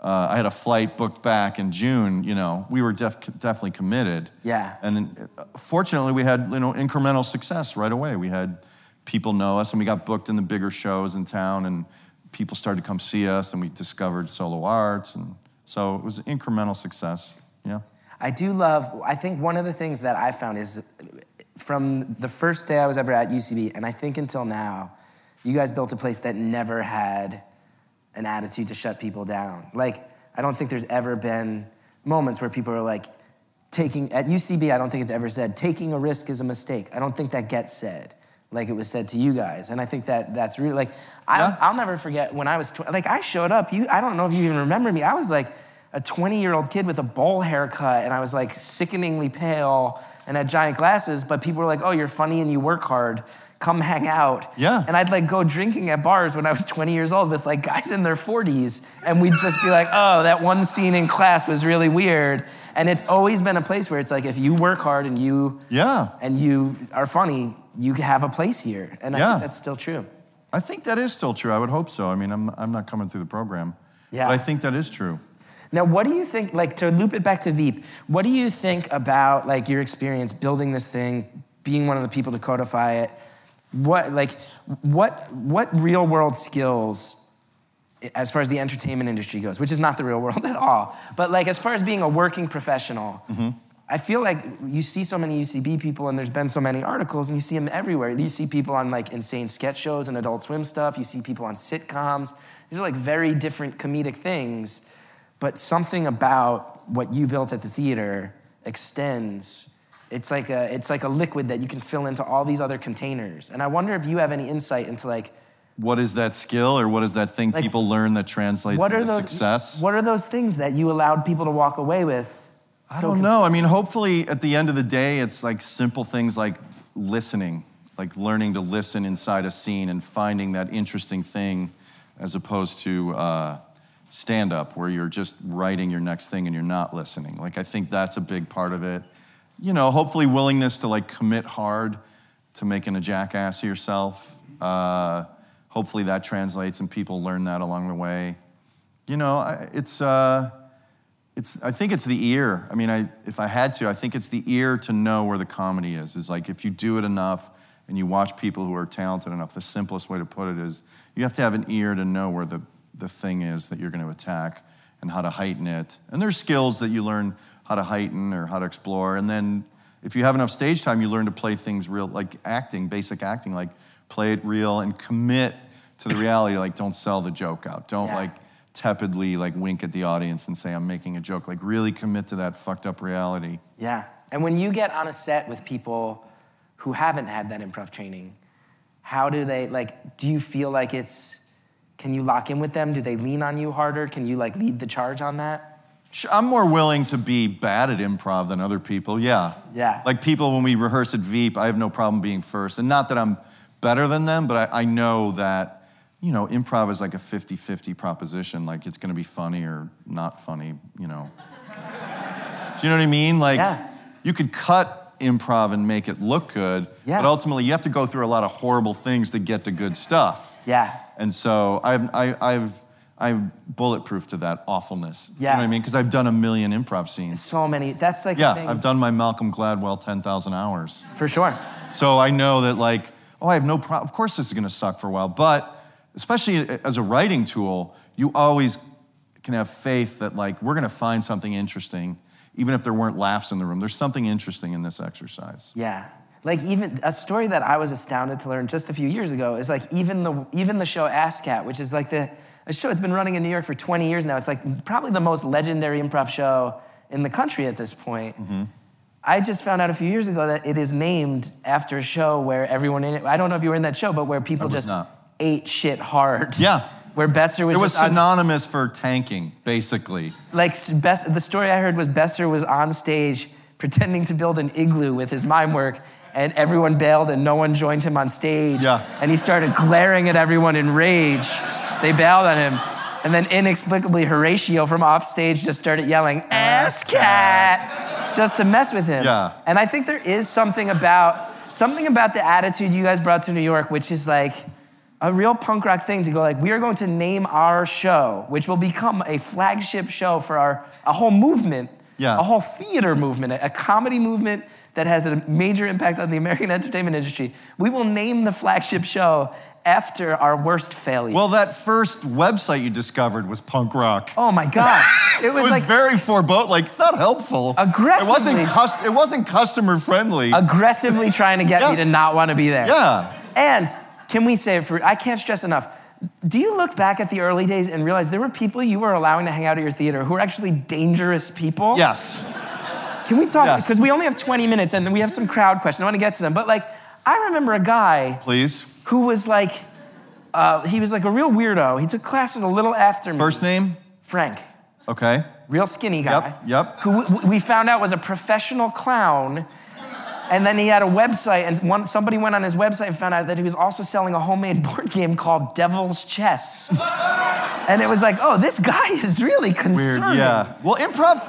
uh, I had a flight booked back in June, you know, we were def- definitely committed. Yeah. And uh, fortunately, we had, you know, incremental success right away. We had people know us and we got booked in the bigger shows in town and people started to come see us and we discovered solo arts. And so it was incremental success, yeah. I do love, I think one of the things that I found is from the first day I was ever at UCB, and I think until now, you guys built a place that never had an attitude to shut people down. Like, I don't think there's ever been moments where people are like, taking, at UCB, I don't think it's ever said, taking a risk is a mistake. I don't think that gets said like it was said to you guys. And I think that that's really, like, I, Yeah. I'll never forget when I was, tw- like, I showed up, you, I don't know if you even remember me. I was like a 20 year old kid with a bowl haircut, and I was like sickeningly pale and had giant glasses, but people were like, oh, you're funny and you work hard. Come hang out. Yeah. And I'd like go drinking at bars when I was 20 years old with like guys in their 40s, and we'd just be like, oh, that one scene in class was really weird. And it's always been a place where it's like, if you work hard and you Yeah. and you are funny, you have a place here. And I Yeah. think that's still true. I think that is still true. I would hope so. I mean, I'm, I'm not coming through the program. Yeah. But I think that is true. Now, what do you think, like to loop it back to Veep, what do you think about like your experience building this thing, being one of the people to codify it? What like what what real world skills as far as the entertainment industry goes, which is not the real world at all, but like as far as being a working professional, mm-hmm. I feel like you see so many UCB people and there's been so many articles and you see them everywhere. You see people on like insane sketch shows and adult swim stuff, you see people on sitcoms. These are like very different comedic things, but something about what you built at the theater extends. It's like a it's like a liquid that you can fill into all these other containers. And I wonder if you have any insight into like What is that skill or what is that thing Like, people learn that translates what are into those success? What are those things that you allowed people to walk away with? I so don't know. I mean, hopefully at the end of the day, it's like simple things like listening, like learning to listen inside a scene and finding that interesting thing as opposed to uh, stand up where you're just writing your next thing and you're not listening. Like, I think that's a big part of it. You know, hopefully willingness to like commit hard to making a jackass of yourself. Uh, hopefully that translates and people learn that along the way. You know, it's. Uh, it's, I think it's the ear. I mean, I, if I had to, I think it's the ear to know where the comedy is. Is like if you do it enough and you watch people who are talented enough, the simplest way to put it is you have to have an ear to know where the, the thing is that you're going to attack and how to heighten it. And there's skills that you learn how to heighten or how to explore. And then if you have enough stage time, you learn to play things real, like acting, basic acting, like play it real and commit to the reality. Like, don't sell the joke out. Don't Yeah. like tepidly like wink at the audience and say I'm making a joke. Like, really commit to that fucked up reality. Yeah. And when you get on a set with people who haven't had that improv training, how do they like do you feel like it's can you lock in with them? Do they lean on you harder? Can you like lead the charge on that? I'm more willing to be bad at improv than other people. Yeah. Yeah. Like people, when we rehearse at Veep, I have no problem being first. And not that I'm better than them, but I, I know that, you know, improv is like a 50 50 proposition. Like it's going to be funny or not funny, you know. Do you know what I mean? Like, Yeah. you could cut improv and make it look good, Yeah. but ultimately you have to go through a lot of horrible things to get to good stuff. Yeah. And so I've, I, I've, I've bulletproof to that awfulness. Yeah. You know what I mean? Because I've done a million improv scenes. So many. That's like Yeah. I've done my Malcolm Gladwell 10,000 hours. for sure. So I know that, like, oh, I have no problem. Of course, this is going to suck for a while. But especially as a writing tool, you always can have faith that, like, we're going to find something interesting, even if there weren't laughs in the room. There's something interesting in this exercise. Yeah. Like even a story that I was astounded to learn just a few years ago is like even the even the show ASCAT, which is like the a show it's been running in New York for 20 years now. It's like probably the most legendary improv show in the country at this point. Mm-hmm. I just found out a few years ago that it is named after a show where everyone in it. I don't know if you were in that show, but where people just not. ate shit hard. Yeah. Where Besser was It was just on- synonymous for tanking, basically. like Bess, the story I heard was Besser was on stage pretending to build an igloo with his mime work, and everyone bailed and no one joined him on stage. Yeah. And he started glaring at everyone in rage. They bailed on him. And then inexplicably, Horatio from off stage just started yelling, ass cat, just to mess with him. Yeah. And I think there is something about something about the attitude you guys brought to New York, which is like a real punk rock thing to go like, we are going to name our show, which will become a flagship show for our a whole movement, Yeah. a whole theater movement, a, a comedy movement that has a major impact on the American entertainment industry. We will name the flagship show after our worst failure. Well, that first website you discovered was punk rock. oh my God. It was, it was like very foreboding, like it's not helpful. Aggressively- It wasn't, cus- it wasn't customer friendly. aggressively trying to get Yeah. me to not want to be there. yeah. And can we say it for, I can't stress enough. Do you look back at the early days and realize there were people you were allowing to hang out at your theater who were actually dangerous people? Yes. Can we talk? Yes. Because we only have 20 minutes and then we have some crowd questions. I want to get to them. But like, I remember a guy Please. who was like, uh, he was like a real weirdo. He took classes a little after me. First name? Frank, Okay. real skinny guy. Yep, yep. Who we found out was a professional clown. And then he had a website, and one, somebody went on his website and found out that he was also selling a homemade board game called Devil's Chess. and it was like, oh, this guy is really Weird. Yeah. Well, improv,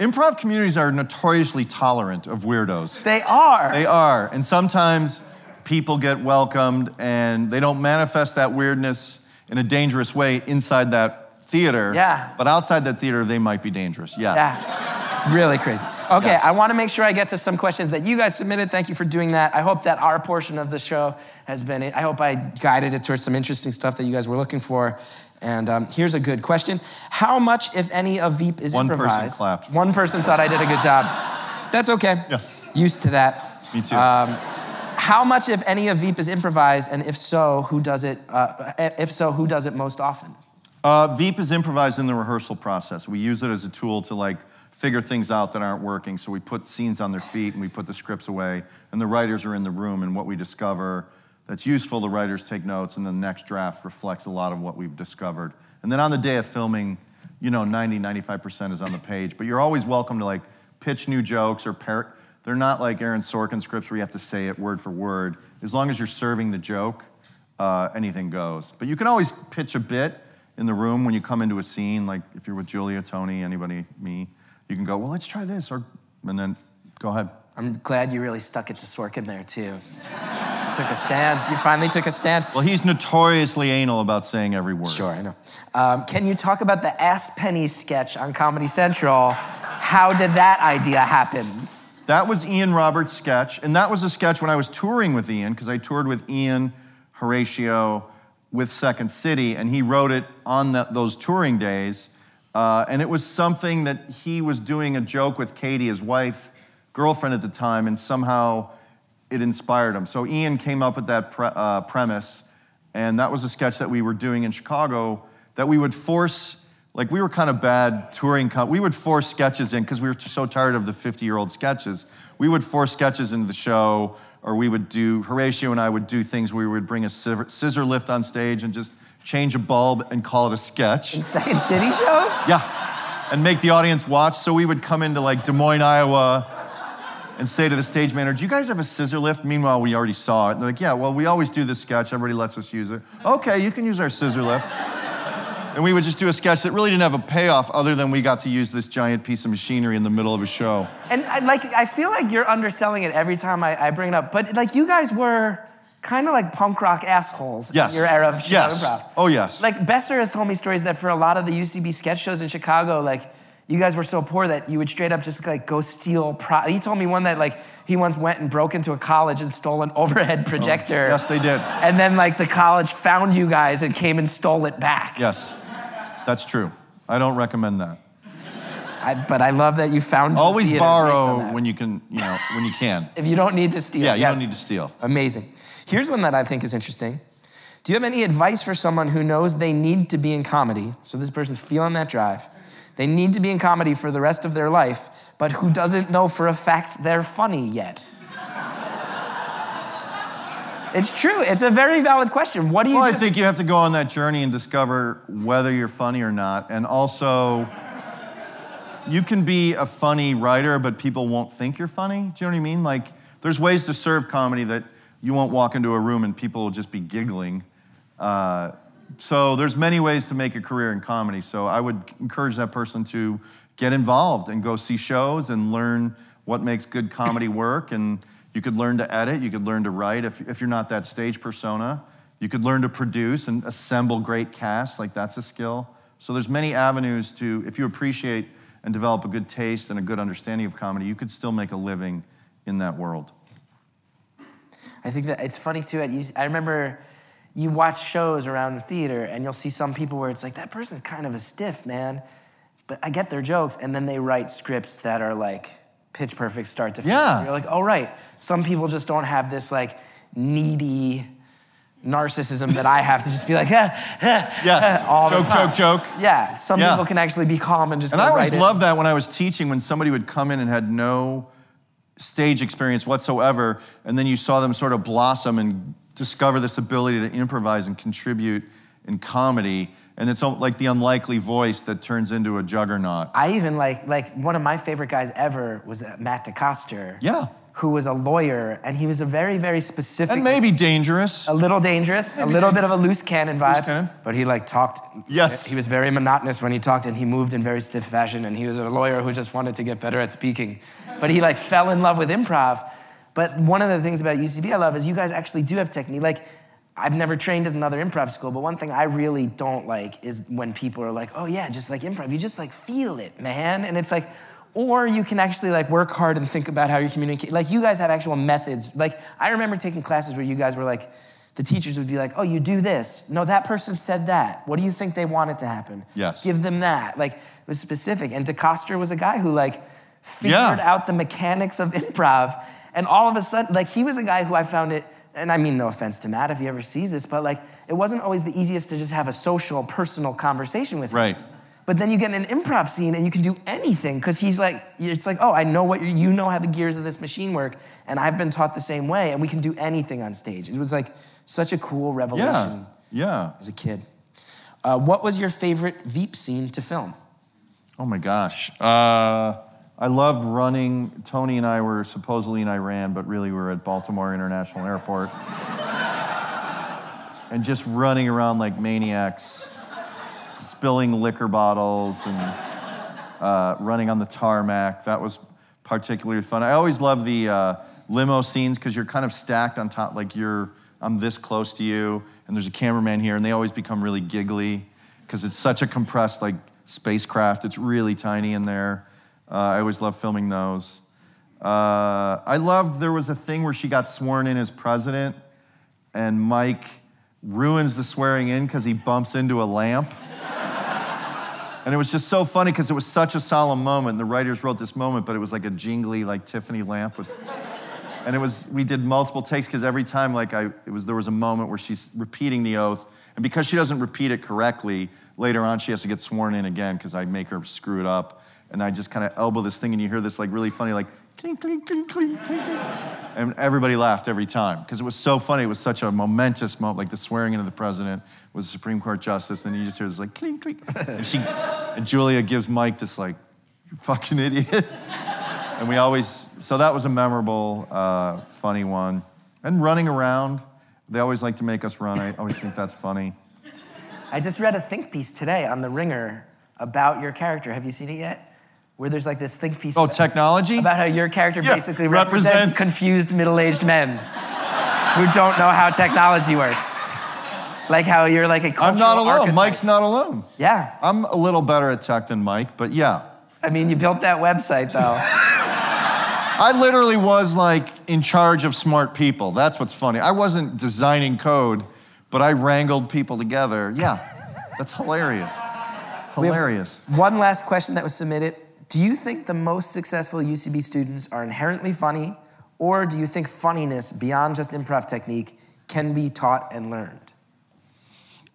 improv communities are notoriously tolerant of weirdos. They are. They are, and sometimes people get welcomed, and they don't manifest that weirdness in a dangerous way inside that theater. Yeah. But outside that theater, they might be dangerous. Yes. Yeah. Really crazy. Okay, Yes. I want to make sure I get to some questions that you guys submitted. Thank you for doing that. I hope that our portion of the show has been, I hope I guided it towards some interesting stuff that you guys were looking for. And um, here's a good question How much, if any, of Veep is One person improvised? clapped. One person thought I did a good job. That's okay. Yeah. Used to that. Me too. Um, how much, if any, of Veep is improvised, and if so, who does it? Uh, if so, who does it most often? Uh, Veep is improvised in the rehearsal process. We use it as a tool to like figure things out that aren't working. So we put scenes on their feet and we put the scripts away, and the writers are in the room. And what we discover that's useful, the writers take notes, and the next draft reflects a lot of what we've discovered. And then on the day of filming, you know, 90, 95% is on the page. But you're always welcome to like pitch new jokes or par- they're not like Aaron Sorkin scripts where you have to say it word for word. As long as you're serving the joke, uh, anything goes. But you can always pitch a bit in the room when you come into a scene, like if you're with Julia, Tony, anybody, me, you can go, well, let's try this, or, and then go ahead. I'm glad you really stuck it to Sorkin there, too. Took a stand. You finally took a stand. Well, he's notoriously anal about saying every word. Sure, I know. Um, can you talk about the Ass Penny sketch on Comedy Central? How did that idea happen? That was Ian Roberts' sketch, and that was a sketch when I was touring with Ian, because I toured with Ian, Horatio, with Second City, and he wrote it on the, those touring days. Uh, and it was something that he was doing a joke with Katie, his wife, girlfriend at the time, and somehow it inspired him. So Ian came up with that pre- uh, premise, and that was a sketch that we were doing in Chicago that we would force, like we were kind of bad touring, co- we would force sketches in because we were so tired of the 50 year old sketches. We would force sketches into the show, or we would do, Horatio and I would do things where we would bring a scissor scissor lift on stage and just change a bulb and call it a sketch. In Second City shows? Yeah, and make the audience watch. So we would come into like Des Moines, Iowa, and say to the stage manager, "Do you guys have a scissor lift?" Meanwhile, we already saw it. They're like, "Yeah, well, we always do this sketch. Everybody lets us use it. Okay, you can use our scissor lift." And we would just do a sketch that really didn't have a payoff other than we got to use this giant piece of machinery in the middle of a show. And I, like, I feel like you're underselling it every time I, I bring it up. But like, you guys were kind of like punk rock assholes Yes. in your era of Chicago Yes. improv. Oh, yes. Like Besser has told me stories that for a lot of the UCB sketch shows in Chicago, like you guys were so poor that you would straight up just like go steal. Pro- he told me one that like he once went and broke into a college and stole an overhead oh, projector. Yes, they did. And then like the college found you guys and came and stole it back. Yes, that's true. I don't recommend that. I, but I love that you found Always theater based on borrow when you can, you know, when you can. if you don't need to steal. Yeah, you yes. don't need to steal. Amazing. Here's one that I think is interesting. Do you have any advice for someone who knows they need to be in comedy? So this person's feeling that drive. They need to be in comedy for the rest of their life, but who doesn't know for a fact they're funny yet? it's true. It's a very valid question. What do you Well, I think you have to go on that journey and discover whether you're funny or not. And also, you can be a funny writer, but people won't think you're funny. Do you know what I mean? Like, there's ways to serve comedy that you won't walk into a room and people will just be giggling. Uh, so there's many ways to make a career in comedy. So I would encourage that person to get involved and go see shows and learn what makes good comedy work. And you could learn to edit, you could learn to write if, if you're not that stage persona. You could learn to produce and assemble great casts, like that's a skill. So there's many avenues to, if you appreciate and develop a good taste and a good understanding of comedy, you could still make a living in that world. I think that it's funny too. I remember you watch shows around the theater and you'll see some people where it's like, that person's kind of a stiff, man. But I get their jokes. And then they write scripts that are like pitch perfect start to finish. Yeah. You're like, oh, right. Some people just don't have this like needy narcissism that I have to just be like, eh, eh, Yes. all the Joke, time. joke, joke. Yeah. Some Yeah. people can actually be calm and just And I always right loved that when I was teaching, when somebody would come in and had no stage experience whatsoever, and then you saw them sort of blossom and discover this ability to improvise and contribute in comedy. And it's like the unlikely voice that turns into a juggernaut. I even like like one of my favorite guys ever was uh, Matt DeCoster. Yeah. Who was a lawyer, and he was a very, very specific. And maybe dangerous. a little dangerous, a little bit of a loose cannon vibe. cannon. But he like talked. Yes. He was very monotonous when he talked, and he moved in very stiff fashion. And he was a lawyer who just wanted to get better at speaking. But he like fell in love with improv. But one of the things about UCB I love is you guys actually do have technique. Like, I've never trained at another improv school, but one thing I really don't like is when people are like, "Oh yeah, just like improv, you just like feel it, man." And it's like, or you can actually like work hard and think about how you communicate. Like you guys have actual methods. Like I remember taking classes where you guys were like, the teachers would be like, "Oh, you do this. No, that person said that. What do you think they wanted to happen? Yes. Give them that." Like it was specific. And DeCoster was a guy who like figured Yeah. out the mechanics of improv, and all of a sudden, like he was a guy who I found it. And I mean, no offense to Matt if he ever sees this, but like it wasn't always the easiest to just have a social, personal conversation with him. Right. But then you get in an improv scene and you can do anything because he's like, it's like, oh, I know what you you know how the gears of this machine work, and I've been taught the same way, and we can do anything on stage. It was like such a cool revelation Yeah. Yeah. as a kid. Uh, what was your favorite Veep scene to film? Oh my gosh. Uh, I loved running. Tony and I were supposedly in Iran, but really we were at Baltimore International Airport. and just running around like maniacs, spilling liquor bottles and uh, running on the tarmac. That was particularly fun. I always love the uh, limo scenes because you're kind of stacked on top, like you're, I'm this close to you, and there's a cameraman here, and they always become really giggly because it's such a compressed, like, spacecraft. It's really tiny in there. Uh, I always love filming those. Uh, I loved there was a thing where she got sworn in as president, and Mike ruins the swearing in because he bumps into a lamp. And it was just so funny because it was such a solemn moment. The writers wrote this moment, but it was like a jingly, like Tiffany lamp with. And it was, we did multiple takes because every time, like, I, it was, there was a moment where she's repeating the oath. And because she doesn't repeat it correctly, later on she has to get sworn in again because I make her screw it up. And I just kind of elbow this thing, and you hear this, like, really funny, like, clink, clink, clink, clink, clink. And everybody laughed every time because it was so funny. It was such a momentous moment, like the swearing in of the president was a Supreme Court justice, and you just hear this like clink clink, and she, and Julia gives Mike this like, you fucking idiot, and we always. So that was a memorable, uh, funny one, and running around. They always like to make us run. I always think that's funny. I just read a think piece today on The Ringer about your character. Have you seen it yet? Where there's like this think piece Oh, about, technology. about how your character Yeah, basically represents, represents- confused middle-aged men who don't know how technology works. Like how you're like a cultural I'm not alone. archetype. Mike's not alone. Yeah. I'm a little better at tech than Mike, but yeah. I mean, you built that website though. I literally was like in charge of smart people. That's what's funny. I wasn't designing code, but I wrangled people together. Yeah, that's hilarious. Hilarious. One last question that was submitted. Do you think the most successful UCB students are inherently funny, or do you think funniness beyond just improv technique can be taught and learned?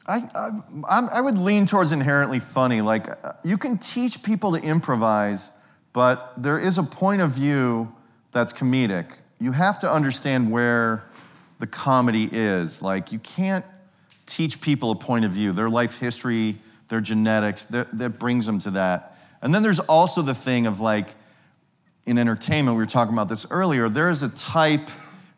I, I, I'm- would lean towards inherently funny. Like, uh, you can teach people to improvise, but there is a point of view that's comedic. You have to understand where the comedy is. Like, you can't teach people a point of view, their life history, their genetics, that, that brings them to that. And then there's also the thing of like, in entertainment, we were talking about this earlier, there is a type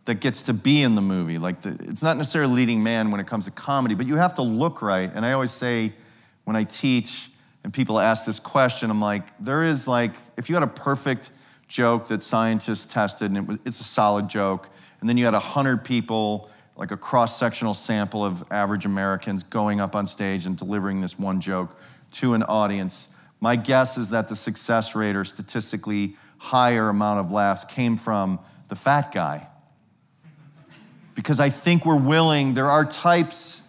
that gets to be in the movie. Like, the, it's not necessarily leading man when it comes to comedy, but you have to look right. And I always say, when I teach and people ask this question, I'm like, there is like, if you had a perfect joke that scientists tested and it was, it's a solid joke, and then you had 100 people, like a cross sectional sample of average Americans going up on stage and delivering this one joke to an audience, my guess is that the success rate or statistically higher amount of laughs came from the fat guy. Because I think we're willing, there are types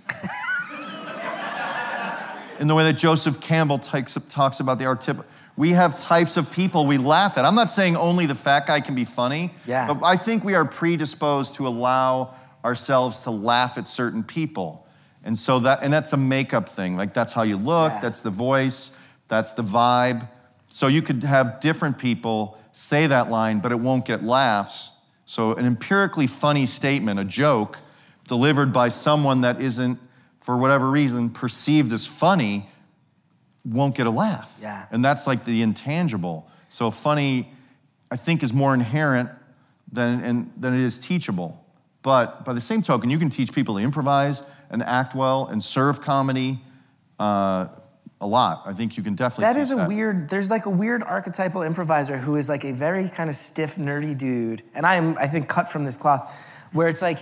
in the way that Joseph Campbell takes, talks about the archetype. We have types of people we laugh at. I'm not saying only the fat guy can be funny, Yeah. but I think we are predisposed to allow ourselves to laugh at certain people. And so that, and that's a makeup thing. Like that's how you look, Yeah. that's the voice, that's the vibe. So you could have different people say that line, but it won't get laughs. So an empirically funny statement, a joke, delivered by someone that isn't, for whatever reason, perceived as funny, won't get a laugh. Yeah. And that's like the intangible. So funny, I think, is more inherent than, and, than it is teachable. But by the same token, you can teach people to improvise and act well and serve comedy uh, a lot. I think you can definitely. That is a weird. There's like a weird archetypal improviser who is like a very kind of stiff, nerdy dude, and I am, I think, cut from this cloth, where it's like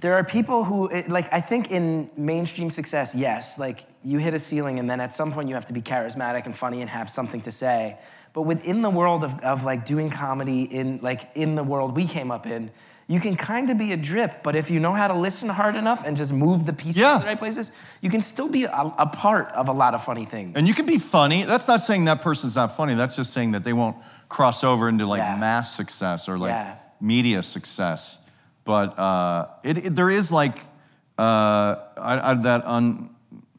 there are people who, like, I think in mainstream success, yes, like you hit a ceiling, and then at some point you have to be charismatic and funny and have something to say. But within the world of, of like doing comedy in like in the world we came up in. You can kind of be a drip, but if you know how to listen hard enough and just move the pieces Yeah. to the right places, you can still be a, a part of a lot of funny things. And you can be funny. That's not saying that person's not funny. That's just saying that they won't cross over into like Yeah. mass success or like Yeah. media success. But uh, it, it- there is like uh, I, I, that un,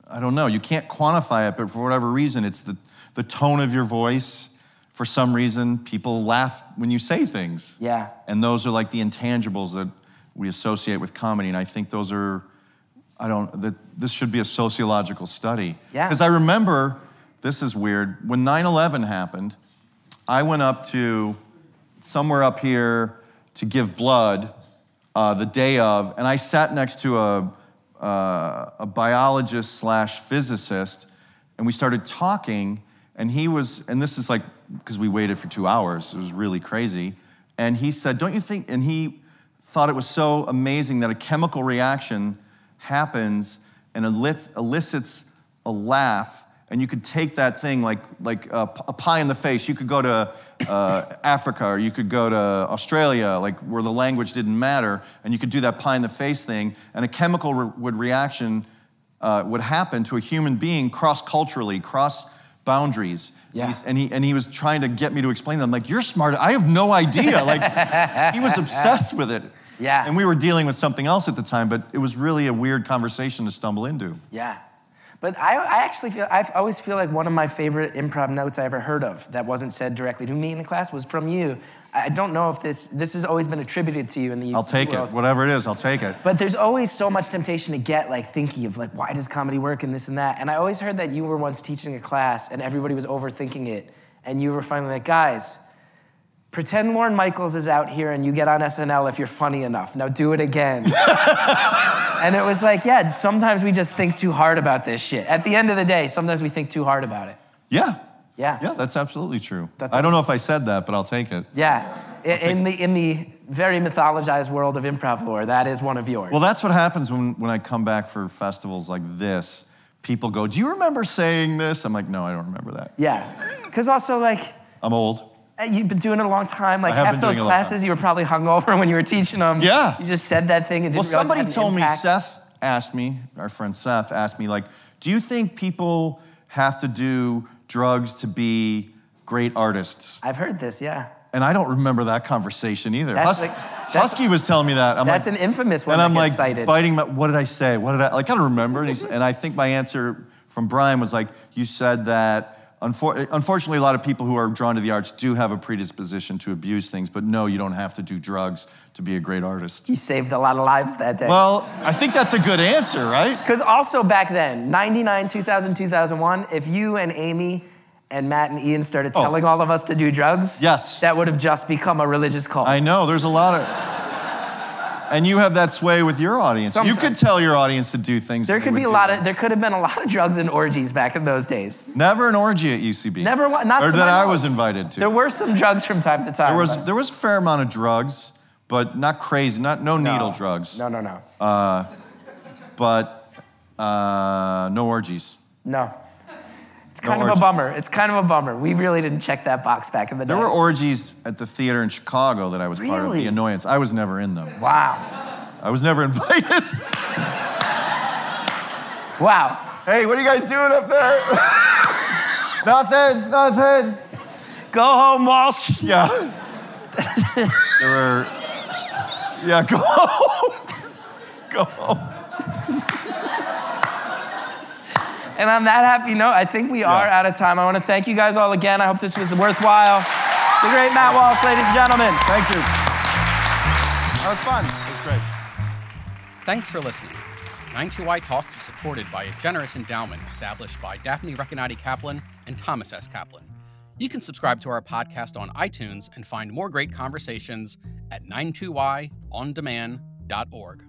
I don't know. You can't quantify it, but for whatever reason, it's the the tone of your voice. For some reason, people laugh when you say things. Yeah. And those are like the intangibles that we associate with comedy. And I think those are, I don't, that this should be a sociological study. Yeah. Because I remember, this is weird, when 9 11 happened, I went up to somewhere up here to give blood uh, the day of, and I sat next to a, uh, a biologist slash physicist, and we started talking, and he was, and this is like, because we waited for two hours, it was really crazy, and he said, Don't you think, and he thought it was so amazing that a chemical reaction happens and elicits, a laugh and you could take that thing like, like a, pie in the face. You could go to uh, Africa or you could go to Australia, like where the language didn't matter, and you could do that pie in the face thing, and a chemical re- would reaction uh, would happen to a human being cross culturally, cross boundaries. Yeah. And he and he was trying to get me to explain them. I'm like, you're smart. I have no idea. Like he was obsessed with it. Yeah. And we were dealing with something else at the time, but it was really a weird conversation to stumble into. Yeah. But I, I actually feel, I always feel like one of my favorite improv notes I ever heard of that wasn't said directly to me in the class was from you. I don't know if this, this has always been attributed to you in the I'll take world. it. Whatever it is, I'll take it. But there's always so much temptation to get like thinking of like, why does comedy work and this and that? And I always heard that you were once teaching a class and everybody was overthinking it. And you were finally like, guys, pretend Lorne Michaels is out here and you get on SNL if you're funny enough. Now do it again. and it was like, yeah, sometimes we just think too hard about this shit. At the end of the day, sometimes we think too hard about it. Yeah. Yeah. Yeah, that's absolutely true. That's I don't know if I said that, but I'll take it. Yeah. In, in the, in the very mythologized world of improv lore, that is one of yours. Well, that's what happens when, when I come back for festivals like this. People go, Do you remember saying this? I'm like, No, I don't remember that. yeah. Because also, like, I'm old. Uh, You've been doing it a long time. Like half those doing it a long classes, you were probably hungover when you were teaching them. Yeah. You just said that thing and didn't realize it somebody told me. Seth asked me, our friend Seth asked me, like, do you think people have to do drugs to be great artists? I've heard this. Yeah. And I don't remember that conversation either. Hus- like- Huskey was telling me that. I'm That's like, an infamous one and I'm like cited. biting my, what did I say? What did I, like, I don't remember. And, and I think my answer from Brian was like, you said that unfortunately a lot of people who are drawn to the arts do have a predisposition to abuse things, but no, you don't have to do drugs to be a great artist. You saved a lot of lives that day. Well, I think that's a good answer, right? Because also back then, 99, 2000, 2001, if you and Amy and Matt and Ian started Oh. telling all of us to do drugs, Yes. that would have just become a religious cult. I know, there's a lot of. And you have that sway with your audience. You could tell your audience to do things. there could be a lot of, there could have been a lot of drugs and orgies back in those days. Never an orgy at UCB. Never, not Or that I was invited to. There were some drugs from time to time. There was but- there was a fair amount of drugs, but not crazy, not no, needle drugs, No, no, no. but uh, no orgies. No. It's No kind of orgies. a bummer. It's kind of a bummer. We really didn't check that box back in the day. There were orgies at the theater in Chicago that I was part of. The annoyance. I was never in them. wow. I was never invited. Wow. hey, what are you guys doing up there? nothing. Nothing. Go home, Walsh. Yeah. there were. Yeah, go home. go home. And on that happy note, I think we are Yeah. out of time. I want to thank you guys all again. I hope this was worthwhile. The great Matt Walsh, ladies and gentlemen. Thank you. That was fun. It was great. Thanks for listening. 92Y Talks is supported by a generous endowment established by Daphne Recanati Kaplan and Thomas S. Kaplan. You can subscribe to our podcast on iTunes and find more great conversations at 92yondemand.org.